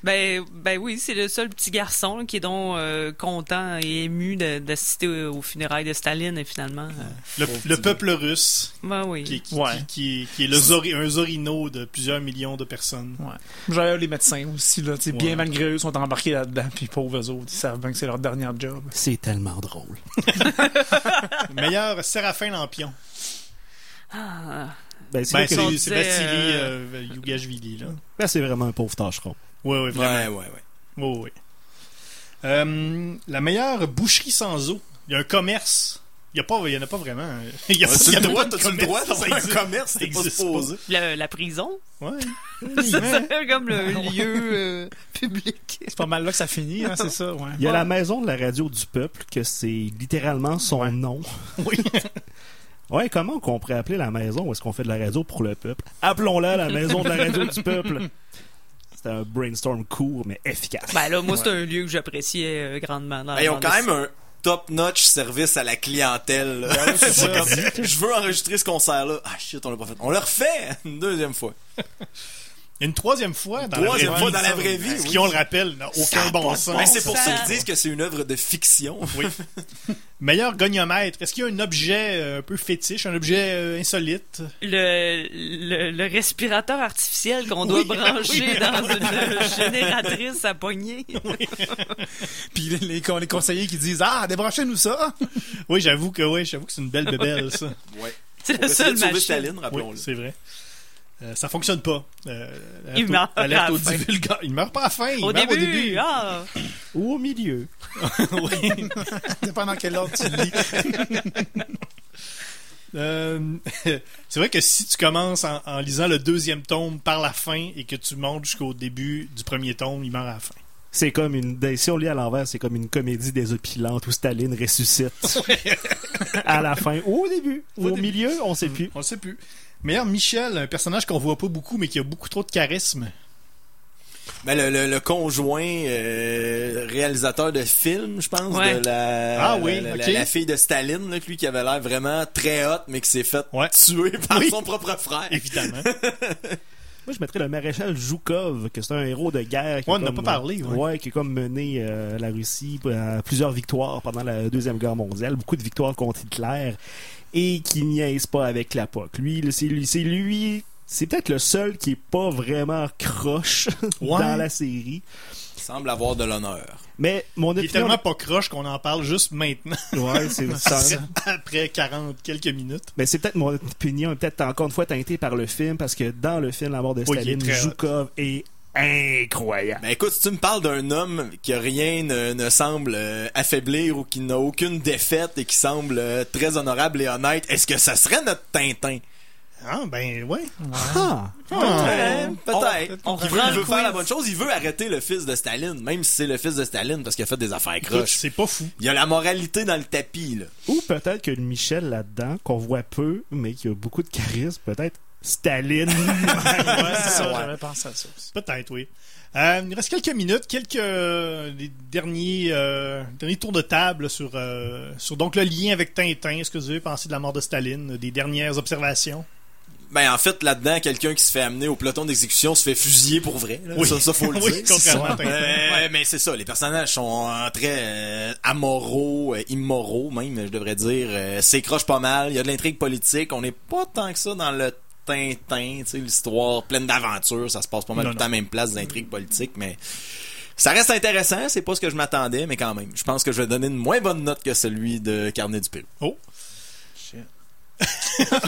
Speaker 1: Ben, ben oui, c'est le seul petit garçon là, qui est donc euh, content et ému de- d'assister aux, funérailles de Staline et finalement. euh,
Speaker 2: Le, le peuple russe,
Speaker 1: ben oui.
Speaker 2: qui, qui,
Speaker 4: Ouais.
Speaker 2: qui, qui- qui est le Zori- un Zorino de plusieurs millions de personnes.
Speaker 4: Ouais. J'avais les médecins aussi, là.
Speaker 2: Ouais.
Speaker 4: Bien malgré eux, sont embarqués là-dedans. Puis pauvres eux autres, ils savent bien que c'est leur dernier job.
Speaker 5: C'est tellement drôle.
Speaker 2: Le meilleur Séraphin
Speaker 1: Ah,
Speaker 5: Ben, c'est
Speaker 2: Ben, c'est c'est Vassili
Speaker 1: euh,
Speaker 2: euh, Yougashvili, là.
Speaker 5: ben, c'est vraiment un pauvre tâcheron.
Speaker 2: Oui, oui,
Speaker 3: Ouais,
Speaker 2: vraiment.
Speaker 3: ouais, ouais.
Speaker 2: Oui, oui. Euh, la meilleure boucherie sans eau. Il y a un commerce. Il n'y a pas- il y en a pas vraiment. Il y a, il y a
Speaker 3: droit, t'as-tu le droit
Speaker 2: ça
Speaker 3: d'avoir un commerce? T'es pas supposé.
Speaker 1: la, la prison,
Speaker 2: Ouais.
Speaker 1: c'est comme le lieu euh, public.
Speaker 4: C'est pas mal là que ça finit, hein, c'est ça, ouais.
Speaker 5: Il y a la maison de la radio du peuple, que c'est littéralement son
Speaker 4: Ouais.
Speaker 5: nom.
Speaker 2: Oui.
Speaker 5: Ouais, comment qu'on pourrait appeler la maison où est-ce qu'on fait de la radio pour le peuple? Appelons-la la maison de la radio du peuple. C'était un brainstorm court, mais efficace.
Speaker 1: Ben là, moi, c'est un lieu que j'appréciais euh, grandement. Dans
Speaker 3: Ben, ils ont quand même un top-notch service à la clientèle. là.
Speaker 2: c'est
Speaker 3: comme, je veux enregistrer ce concert-là. Ah shit, on l'a pas fait. On le refait une deuxième fois.
Speaker 2: Une troisième fois dans
Speaker 3: Troisième
Speaker 2: la vraie
Speaker 3: fois
Speaker 2: vie.
Speaker 3: dans la vraie vie,
Speaker 2: Ce
Speaker 3: oui.
Speaker 2: qui, on le rappelle, n'a aucun bon sens.
Speaker 3: Ben, c'est pour ça qu'ils disent que c'est une œuvre de fiction.
Speaker 2: Oui. Meilleur goniomètre. Est-ce qu'il y a un objet euh, un peu fétiche, un objet euh, insolite?
Speaker 1: le, le, le respirateur artificiel qu'on doit
Speaker 2: Oui,
Speaker 1: brancher
Speaker 2: oui.
Speaker 1: dans une génératrice à poignée.
Speaker 4: Puis les, les, les conseillers qui disent Ah, débranchez-nous ça!
Speaker 2: Oui, j'avoue que oui, j'avoue que c'est une belle bébelle, ça.
Speaker 3: Ouais.
Speaker 1: C'est
Speaker 3: Pour
Speaker 1: le
Speaker 3: essayer
Speaker 1: seul
Speaker 3: de sauver
Speaker 1: machine.
Speaker 3: Staline,
Speaker 2: Oui,
Speaker 3: rappelons-le.
Speaker 2: c'est vrai. Euh, ça fonctionne pas. Euh, alerte
Speaker 1: Il
Speaker 2: au-
Speaker 1: meurt à la fin.
Speaker 2: Il meurt pas à la fin. Il
Speaker 1: Au
Speaker 2: meurt
Speaker 1: début,
Speaker 2: au début.
Speaker 1: ah!
Speaker 5: Ou au milieu.
Speaker 2: Oui.
Speaker 4: Dépendant quel ordre tu lis.
Speaker 2: Euh, c'est vrai que si tu commences en, en lisant le deuxième tome par la fin et que tu montes jusqu'au début du premier tome, il meurt à la fin.
Speaker 5: C'est comme une. Si on lit à l'envers, c'est comme une comédie désopilante où Staline ressuscite. à la fin. Ou au début. Ou
Speaker 2: Au
Speaker 5: au
Speaker 2: début.
Speaker 5: milieu, on sait plus.
Speaker 2: On sait plus. Meilleur Michel, un personnage qu'on voit pas beaucoup mais qui a beaucoup trop de charisme.
Speaker 3: Ben, le, le, le conjoint euh, réalisateur de film, je pense,
Speaker 1: Ouais.
Speaker 3: de la,
Speaker 2: Ah oui,
Speaker 3: la, la-
Speaker 2: ok.
Speaker 3: la fille de Staline, là, lui qui avait l'air vraiment très hot, mais qui s'est fait
Speaker 2: Ouais.
Speaker 3: tuer par
Speaker 2: Oui.
Speaker 3: son propre frère.
Speaker 2: Évidemment.
Speaker 5: Moi, je mettrais le maréchal Zhukov, que c'est un héros de guerre. qui
Speaker 2: Ouais, on en a
Speaker 5: comme-
Speaker 2: pas parlé, ouais.
Speaker 5: qui a comme mené euh, la Russie à plusieurs victoires pendant la Deuxième Guerre mondiale, beaucoup de victoires contre Hitler, et qui niaise pas avec la POC. Lui, c'est lui, c'est lui, c'est peut-être le seul qui est pas vraiment croche
Speaker 2: Ouais.
Speaker 5: dans la série.
Speaker 3: Il semble avoir de l'honneur.
Speaker 5: Mais mon
Speaker 2: Il est
Speaker 5: opinion...
Speaker 2: tellement pas croche qu'on en parle juste maintenant,
Speaker 5: Ouais, c'est ça.
Speaker 2: après 40 quelques minutes.
Speaker 5: Mais c'est peut-être mon opinion, peut-être encore une fois teintée par le film, parce que dans le film La mort de Staline. Zhukov est incroyable.
Speaker 3: Mais écoute, si tu me parles d'un homme que rien ne, ne semble euh, affaiblir ou qui n'a aucune défaite et qui semble euh, très honorable et honnête, est-ce que ça serait notre Tintin?
Speaker 2: Ah, ben, ouais.
Speaker 5: Ah.
Speaker 3: Ouais, peut-être.
Speaker 1: on
Speaker 3: il veut, il faire la bonne chose, il veut arrêter le fils de Staline, même si c'est le fils de Staline parce qu'il a fait des affaires croches.
Speaker 2: c'est pas fou.
Speaker 3: Il y a la moralité dans le tapis, là.
Speaker 5: Ou peut-être que le Michel là-dedans, qu'on voit peu, mais qui a beaucoup de charisme, peut-être Staline.
Speaker 4: Ouais, c'est ça,
Speaker 3: Ouais.
Speaker 4: j'avais pensé à ça aussi.
Speaker 2: Peut-être, oui. Euh, il reste quelques minutes, quelques euh, les derniers, euh, derniers tours de table sur, euh, sur donc le lien avec Tintin. Est-ce que vous avez pensé de la mort de Staline, des dernières observations?
Speaker 3: Ben, en fait, là-dedans, quelqu'un qui se fait amener au peloton d'exécution se fait fusiller pour vrai. là.
Speaker 2: Oui.
Speaker 3: Ça, ça, faut le
Speaker 2: Oui,
Speaker 3: dire.
Speaker 2: contrairement à Tintin.
Speaker 3: Euh, Mais c'est ça, les personnages sont très euh, amoraux, euh, immoraux même, je devrais dire. Euh, S'écrochent pas mal, il y a de l'intrigue politique. On n'est pas tant que ça dans le Tintin, tu sais, l'histoire pleine d'aventures. Ça se passe pas mal
Speaker 2: Non,
Speaker 3: tout à la même place d'intrigue politique, mais... Ça reste intéressant, c'est pas ce que je m'attendais, mais quand même. Je pense que je vais donner une moins bonne note que celui de Carnet du Pérou.
Speaker 2: Oh!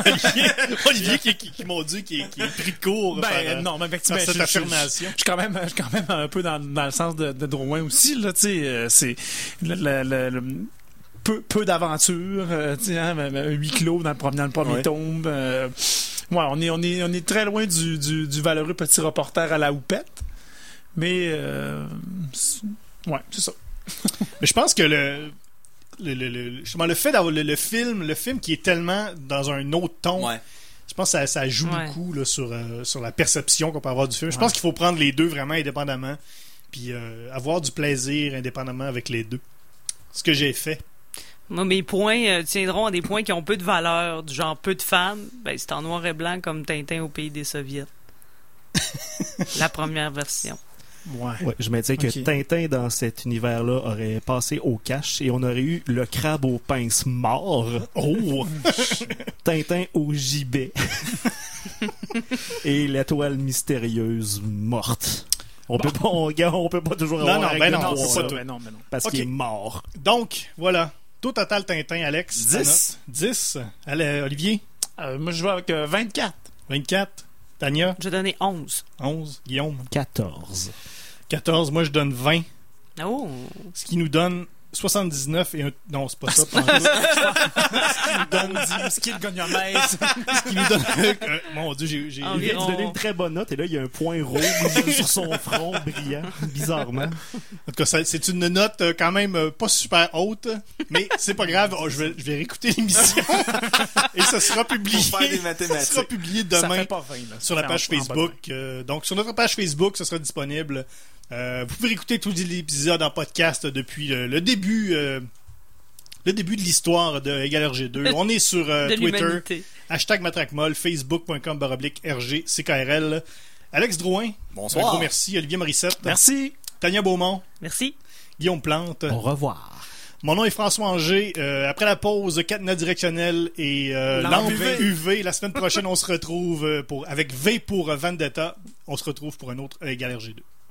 Speaker 2: Olivier, Olivier qui, qui, qui m'ont dit qui, qui est pris de court
Speaker 4: Ben,
Speaker 2: par, euh,
Speaker 4: non, mais effectivement,
Speaker 2: cette
Speaker 4: je- je-
Speaker 2: affirmation.
Speaker 4: Je suis quand même, je suis quand même un peu dans, dans le sens de, de Drouin aussi, là, tu sais, euh, c'est le, le- le- le- peu, peu d'aventures, euh, hein, un huis clos dans le, premier- dans le premier
Speaker 3: Ouais.
Speaker 4: tome. euh, ouais, on est, on est, on est très loin du, du, du valeureux petit reporter à la houppette, mais euh, c'est- ouais, c'est ça.
Speaker 2: Mais je pense que le, le, le, le- justement, le fait d'avoir le, le film, le film qui est tellement dans un autre ton,
Speaker 3: Ouais.
Speaker 2: je pense que ça, ça joue
Speaker 1: Ouais.
Speaker 2: beaucoup là, sur, euh, sur la perception qu'on peut avoir du film. Je pense qu'il faut prendre les deux vraiment indépendamment, puis euh, avoir du plaisir indépendamment avec les deux. Ce que j'ai fait.
Speaker 1: Moi, mes points euh, tiendront à des points qui ont peu de valeur, du genre peu de fans. Ben, c'est en noir et blanc comme Tintin au pays des Soviets. La première version.
Speaker 4: Ouais.
Speaker 5: Ouais, je me disais que
Speaker 4: Ok.
Speaker 5: Tintin dans cet univers-là aurait passé au cash et on aurait eu le crabe aux pinces mort,
Speaker 2: Oh!
Speaker 5: Tintin au gibet et l'étoile mystérieuse morte. On peut pas, on, on peut pas toujours
Speaker 2: Non,
Speaker 5: avoir
Speaker 2: non,
Speaker 5: un
Speaker 2: ben
Speaker 5: règle
Speaker 2: non,
Speaker 5: trois,
Speaker 2: pas tout.
Speaker 4: non, mais non.
Speaker 5: parce
Speaker 2: Ok.
Speaker 5: qu'il est mort.
Speaker 2: Donc, voilà. Tout total Tintin, Alex.
Speaker 3: 10.
Speaker 2: ta note. 10. Allez, Olivier.
Speaker 4: Euh, moi, je vais avec euh, 24.
Speaker 2: 24. Tania.
Speaker 1: Je donnais 11.
Speaker 2: 11. Guillaume.
Speaker 5: 14.
Speaker 2: 14. Moi, je donne 20.
Speaker 1: Oh!
Speaker 2: Ce qui nous donne 79 et un... Non, c'est pas ça.
Speaker 4: 10, qui est le gagnamètre.
Speaker 2: Ce qui nous donne... euh, mon Dieu, j'ai... j'ai-
Speaker 1: Ah,
Speaker 5: Il vient de
Speaker 1: Environ.
Speaker 5: donner une très bonne note et là, il y a un point rouge sur son front brillant, bizarrement.
Speaker 2: En tout cas, ça- c'est une note euh, quand même euh, pas super haute, mais c'est pas grave. Oh, je, vais, je vais réécouter l'émission et ça sera publié.
Speaker 3: Pour faire des
Speaker 2: ça
Speaker 3: mathématiques.
Speaker 2: sera publié
Speaker 4: Ça
Speaker 2: demain
Speaker 4: fait pas 20, là.
Speaker 2: sur la
Speaker 4: Ça
Speaker 2: page Facebook. Euh, donc, sur notre page Facebook, ça sera disponible. Euh, vous pouvez écouter tous les épisodes en podcast depuis le début. euh, le début de l'histoire de Égal RG2. On est sur euh, Twitter, hashtag matraquemol, facebook.com baroblique RG, CKRL. Alex Drouin, un
Speaker 3: Bonsoir.
Speaker 2: gros merci. Olivier Morissette,
Speaker 4: Merci.
Speaker 2: Tania Beaumont,
Speaker 1: Merci.
Speaker 2: Guillaume Plante.
Speaker 5: Au revoir.
Speaker 2: Mon nom est François Anger. Euh, après la pause, cadenas directionnel et euh,
Speaker 4: Lampe UV.
Speaker 2: La semaine prochaine, on se retrouve pour avec V pour Vendetta. On se retrouve pour un autre euh, Égal RG2.